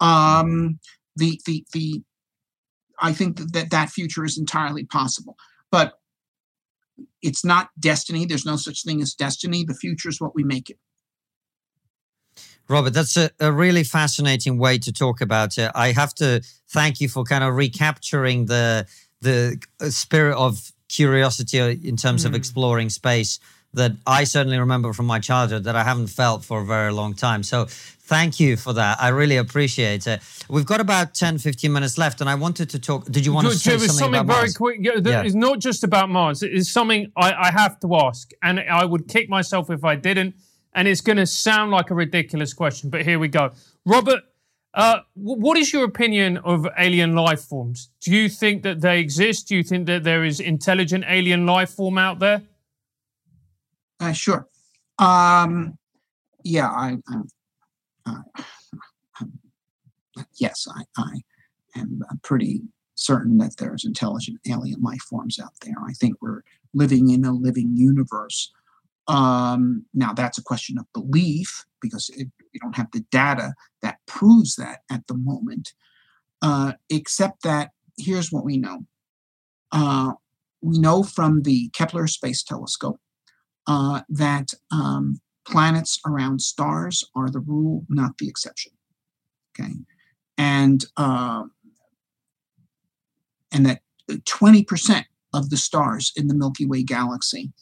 Um, the, the, the, I think that, that future is entirely possible. But it's not destiny. There's no such thing as destiny. The future is what we make it. Robert, that's a, a, really fascinating way to talk about it. I have to thank you for kind of recapturing the the uh, spirit of curiosity uh, in terms mm. of hmm. exploring space that I certainly remember from my childhood that I haven't felt for a very long time. So thank you for that. I really appreciate it. We've got about 10, 15 minutes left, and I wanted to talk. Did you want to say something, something about very Mars? quick? Yeah, yeah. It's not just about Mars. It is something I, I have to ask, and I would kick myself if I didn't and it's going to sound like a ridiculous question, but here we go. Robert, uh, what is your opinion of alien life forms? Do you think that they exist? Do you think that there is intelligent alien life form out there? Uh, sure. Um, yeah, I, uh, yes, I, I am pretty certain that there's intelligent alien life forms out there. I think we're living in a living universe um, now, that's a question of belief because it, we don't have the data that proves that at the moment, uh, except that here's what we know. Uh, we know from the Kepler Space Telescope uh, that um, planets around stars are the rule, not the exception. Okay, and uh, and that 20% of the stars in the Milky Way galaxy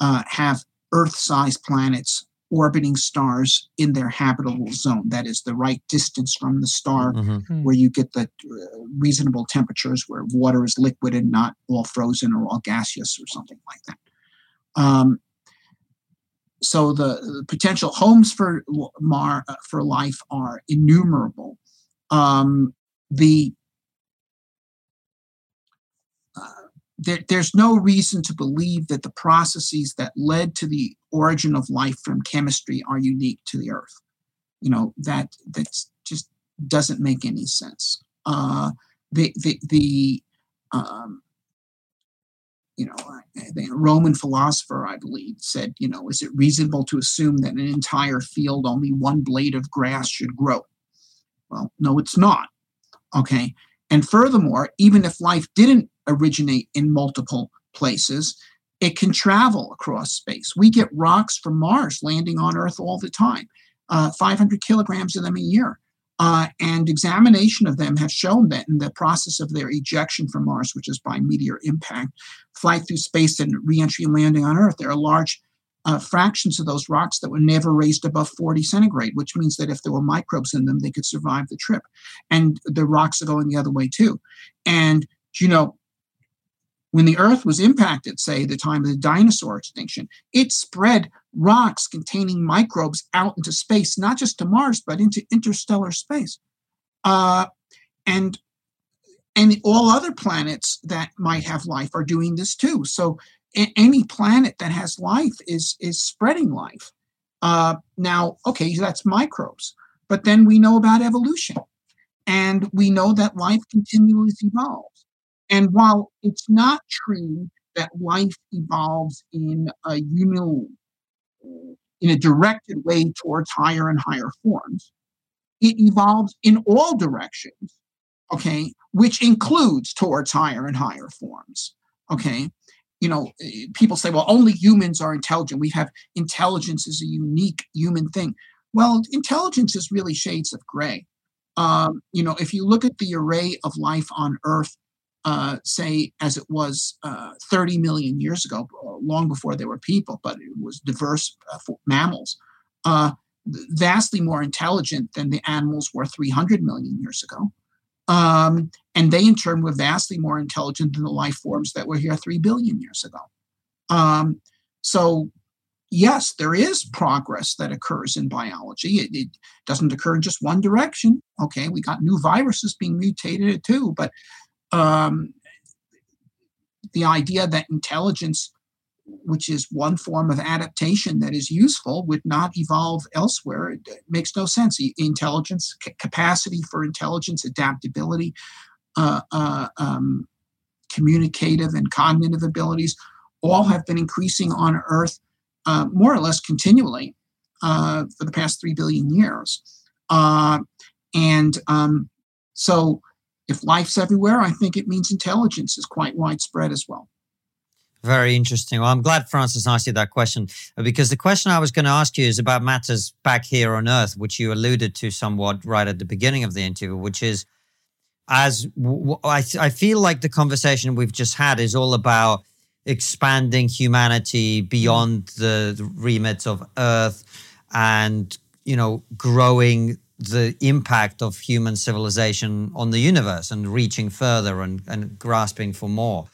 uh, have Earth sized planets orbiting stars in their habitable zone. That is the right distance from the star mm-hmm. Hmm. where you get the uh, reasonable temperatures where water is liquid and not all frozen or all gaseous or something like that. Um, so the, the, potential homes for Mar uh, for life are innumerable. Um, the there, there's no reason to believe that the processes that led to the origin of life from chemistry are unique to the earth you know that that just doesn't make any sense uh, the the, the um, you know the roman philosopher i believe said you know is it reasonable to assume that an entire field only one blade of grass should grow well no it's not okay and furthermore even if life didn't originate in multiple places. It can travel across space. We get rocks from Mars landing on Earth all the time, uh, 500 kilograms of them a year. Uh, and examination of them have shown that in the process of their ejection from Mars, which is by meteor impact, flight through space and reentry and landing on Earth, there are large uh, fractions of those rocks that were never raised above 40 centigrade, which means that if there were microbes in them, they could survive the trip. And the rocks are going the other way too. And, you know, when the Earth was impacted, say, the time of the dinosaur extinction, it spread rocks containing microbes out into space, not just to Mars, but into interstellar space. Uh, and and all other planets that might have life are doing this too. So a- any planet that has life is is spreading life. Uh, now, okay, that's microbes, but then we know about evolution, and we know that life continually evolves. And while it's not true that life evolves in a uni- in a directed way towards higher and higher forms. It evolves in all directions, okay, which includes towards higher and higher forms, okay. You know, eh, people say, well, only humans are intelligent. We have intelligence is a unique human thing. Well, intelligence is really shades of gray. Um, you know, if you look at the array of life on Earth, uh, say as it was uh, 30 million years ago, long before there were people, but it was diverse uh, mammals, uh, vastly more intelligent than the animals were 300 million years ago. Um, and they, in turn, were vastly more intelligent than the life forms that were here 3 billion years ago. Um, so yes, there is progress that occurs in biology. It, it, doesn't occur in just one direction. Okay, we got new viruses being mutated too, but um, the idea that intelligence, which is one form of adaptation that is useful, would not evolve elsewhere it, it makes no sense. Intelligence, c- capacity for intelligence, adaptability, uh, uh, um, communicative and cognitive abilities all have been increasing on Earth uh, more or less continually uh, for the past three billion years. Uh, and um, so, if life's everywhere, I think it means intelligence is quite widespread as well. Very interesting. Well, I'm glad Francis asked you that question because the question I was going to ask you is about matters back here on Earth, which you alluded to somewhat right at the beginning of the interview, which is as i feel like the conversation we've just had is all about expanding humanity beyond the remit of Earth and, you know, growing the impact of human civilization on the universe and reaching further and, and grasping for more.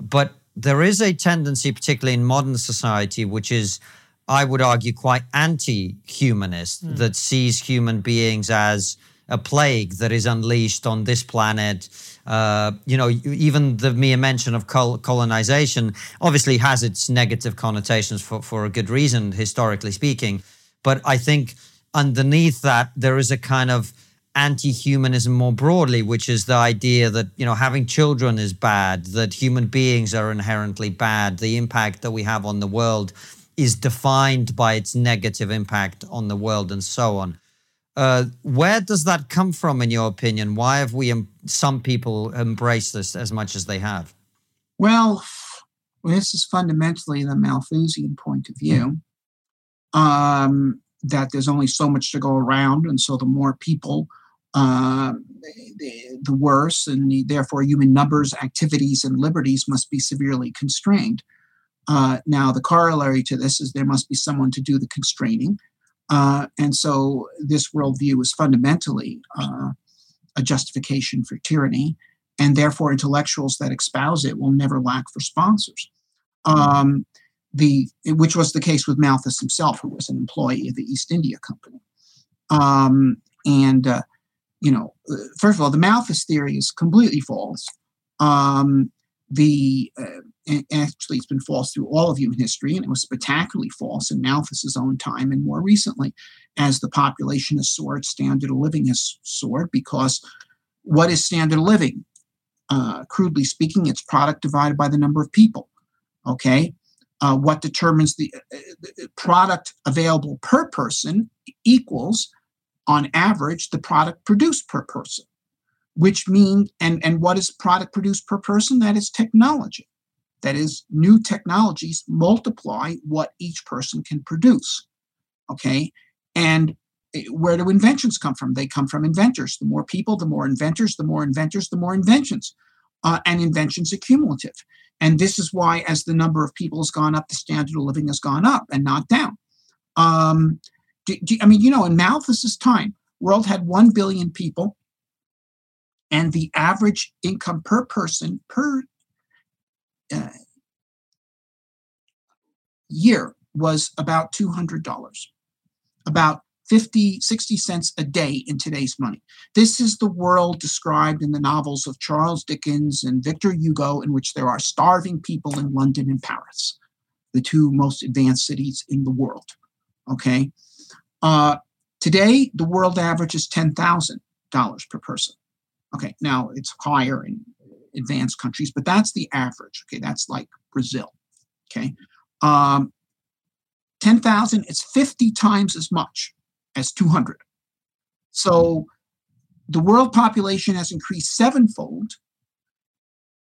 But there is a tendency, particularly in modern society, which is, I would argue, quite anti humanist, mm. that sees human beings as a plague that is unleashed on this planet. Uh, you know, even the mere mention of col- colonization obviously has its negative connotations for, for a good reason, historically speaking. But I think underneath that, there is a kind of anti humanism more broadly, which is the idea that, you know, having children is bad, that human beings are inherently bad, the impact that we have on the world is defined by its negative impact on the world, and so on. Uh, where does that come from, in your opinion? Why have we, some people, embraced this as much as they have? Well, this is fundamentally the Malthusian point of view. Um, that there's only so much to go around, and so the more people, uh, the, the, worse, and the, therefore human numbers, activities, and liberties must be severely constrained. Uh, now, the corollary to this is there must be someone to do the constraining, uh, and so this worldview is fundamentally uh, a justification for tyranny, and therefore intellectuals that espouse it will never lack for sponsors. Um, the which was the case with Malthus himself, who was an employee of the East India Company. Um, and uh, you know, first of all, the Malthus theory is completely false. Um, the uh, actually it's been false through all of human history, and it was spectacularly false in Malthus's own time, and more recently, as the population has soared, standard of living has soared because what is standard of living? Uh, crudely speaking, it's product divided by the number of people. Okay, uh, what determines the, uh, product available per person equals, on average, the product produced per person which mean and and what is product produced per person? That is technology. That is new technologies multiply what each person can produce okay? And eh, where do inventions come from? They come from inventors. The more people the more inventors the more inventors the more inventions uh, and inventions are cumulative. And this is why as the number of people has gone up the standard of living has gone up and not down. Um, do, do, i mean you know in malthus's time world had 1 billion people and the average income per person per uh, year was about $200 about 50 60 cents a day in today's money this is the world described in the novels of charles dickens and victor hugo in which there are starving people in london and paris the two most advanced cities in the world okay uh, today the world average is $10000 per person Okay, now it's higher in advanced countries, but that's the average. Okay, that's like Brazil. Okay, um, 10,000 is 50 times as much as 200. So the world population has increased sevenfold.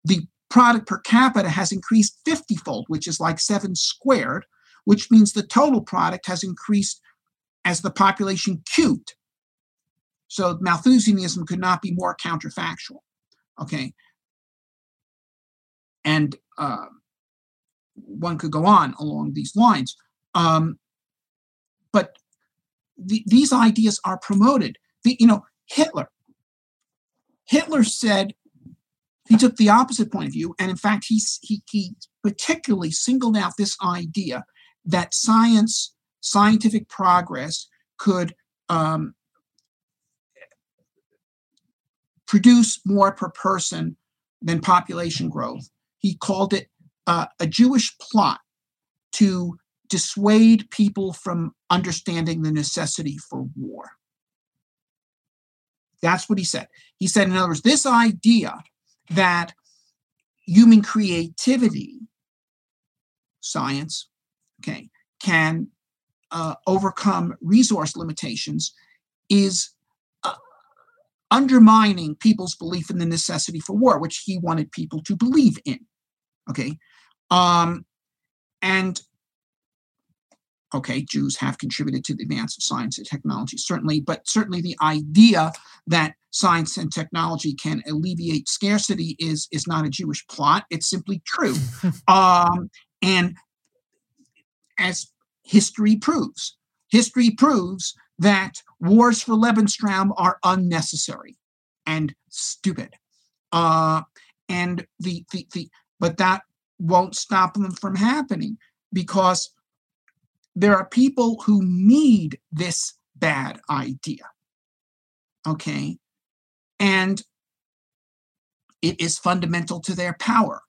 The product per capita has increased 50 fold, which is like seven squared, which means the total product has increased as the population cubed. So Malthusianism could not be more counterfactual. Okay. And uh, one could go on along these lines. Um, but the, these ideas are promoted. The, you know, Hitler. Hitler said he took the opposite point of view, and in fact, he, he, he particularly singled out this idea that science, scientific progress, could um, produce more per person than population growth. He called it uh, a Jewish plot to dissuade people from understanding the necessity for war. That's what he said. He said, in other words, this idea that human creativity, science, okay, can uh, overcome resource limitations is uh, undermining people's belief in the necessity for war, which he wanted people to believe in. Okay. Um, and okay, Jews have contributed to the advance of science and technology, certainly, but certainly the idea that science and technology can alleviate scarcity is is not a Jewish plot. It's simply true, um, and as history proves, history proves that wars for Lebensraum are unnecessary and stupid. Uh, and the, the the but that won't stop them from happening because there are people who need this bad idea. Okay. And it is fundamental to their power.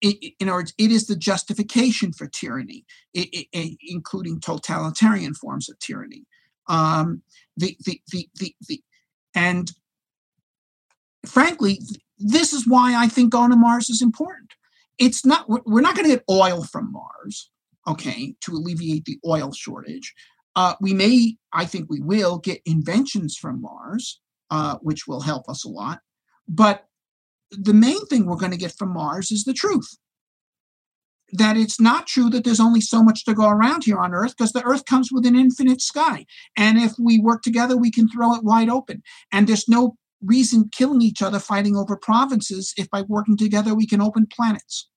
It, in other words, it is the justification for tyranny, it, it, including totalitarian forms of tyranny. Um, the, the, the, the, the, and frankly, this is why I think going to Mars is important. It's not, we're not going to get oil from Mars okay, to alleviate the oil shortage. Uh, we may, I think we will, get inventions from Mars, uh, which will help us a lot. But the main thing we're going to get from Mars is the truth that it's not true that there's only so much to go around here on Earth because the Earth comes with an infinite sky. And if we work together, we can throw it wide open. And there's no reason killing each other fighting over provinces if by working together we can open planets.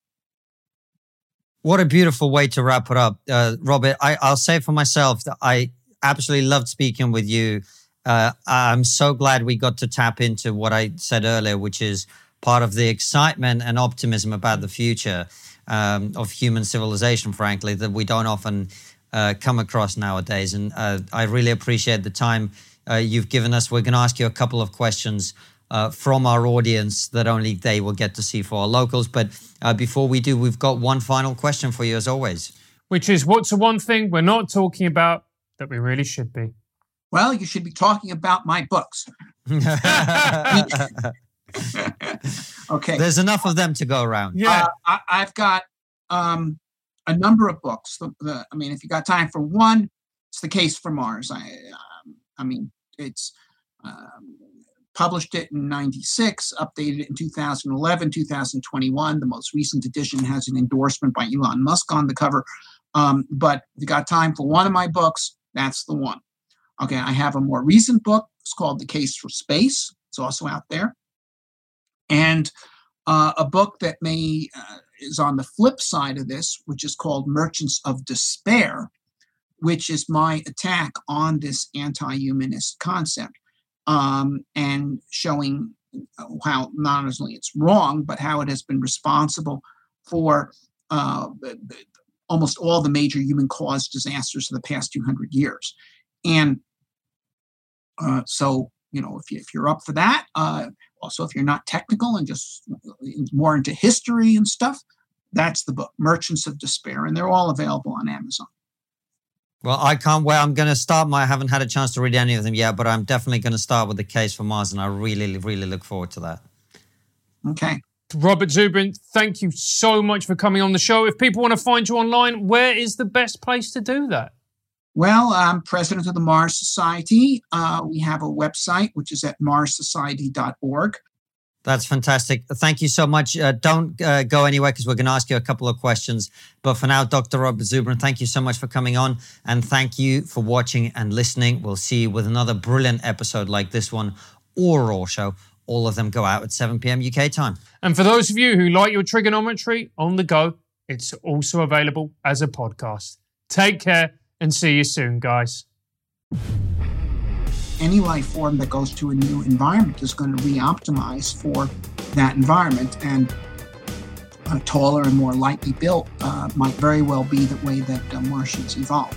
What a beautiful way to wrap it up, uh, Robert. I, will say for myself that I absolutely loved speaking with you. Uh, I'm so glad we got to tap into what I said earlier, which is part of the excitement and optimism about the future um, of human civilization, frankly, that we don't often uh, come across nowadays. And uh, I really appreciate the time uh, you've given us. We're going to ask you a couple of questions uh, from our audience that only they will get to see for our locals. But uh, before we do, we've got one final question for you, as always. Which is what's the one thing we're not talking about that we really should be? Well, you should be talking about my books. okay. There's enough of them to go around. Yeah. Uh, I, have got um, a number of books. The, the, I mean, if you got time for one, it's the case for Mars. I, um, I mean, it's um, published it in 96, updated it in 2011, 2021. The most recent edition has an endorsement by Elon Musk on the cover. Um, but if you got time for one of my books, that's the one. Okay, I have a more recent book. It's called The Case for Space. It's also out there. And uh, a book that may uh, is on the flip side of this, which is called Merchants of Despair, which is my attack on this anti-humanist concept um, and showing how not only it's wrong, but how it has been responsible for uh, almost all the major human caused disasters of the past 200 years. And uh, so, you know, if, you, if you're up for that, uh, also if you're not technical and just more into history and stuff, that's the book, Merchants of Despair, and they're all available on Amazon. Well, I can't wait. I'm going to start my. I haven't had a chance to read any of them yet, but I'm definitely going to start with the case for Mars, and I really, really look forward to that. Okay. Robert Zubrin, thank you so much for coming on the show. If people want to find you online, where is the best place to do that? Well, I'm president of the Mars Society. Uh, we have a website, which is at marssociety.org. That's fantastic. Thank you so much. Uh, don't uh, go anywhere because we're going to ask you a couple of questions. But for now, Dr. Robert Zubrin, thank you so much for coming on. And thank you for watching and listening. We'll see you with another brilliant episode like this one or Raw Show. All of them go out at 7 p.m. UK time. And for those of you who like your TRIGGERnometry on the go, it's also available as a podcast. Take care and see you soon, guys any life form that goes to a new environment is going to re-optimize for that environment and taller and more lightly built uh, might very well be the way that uh, Martians evolve.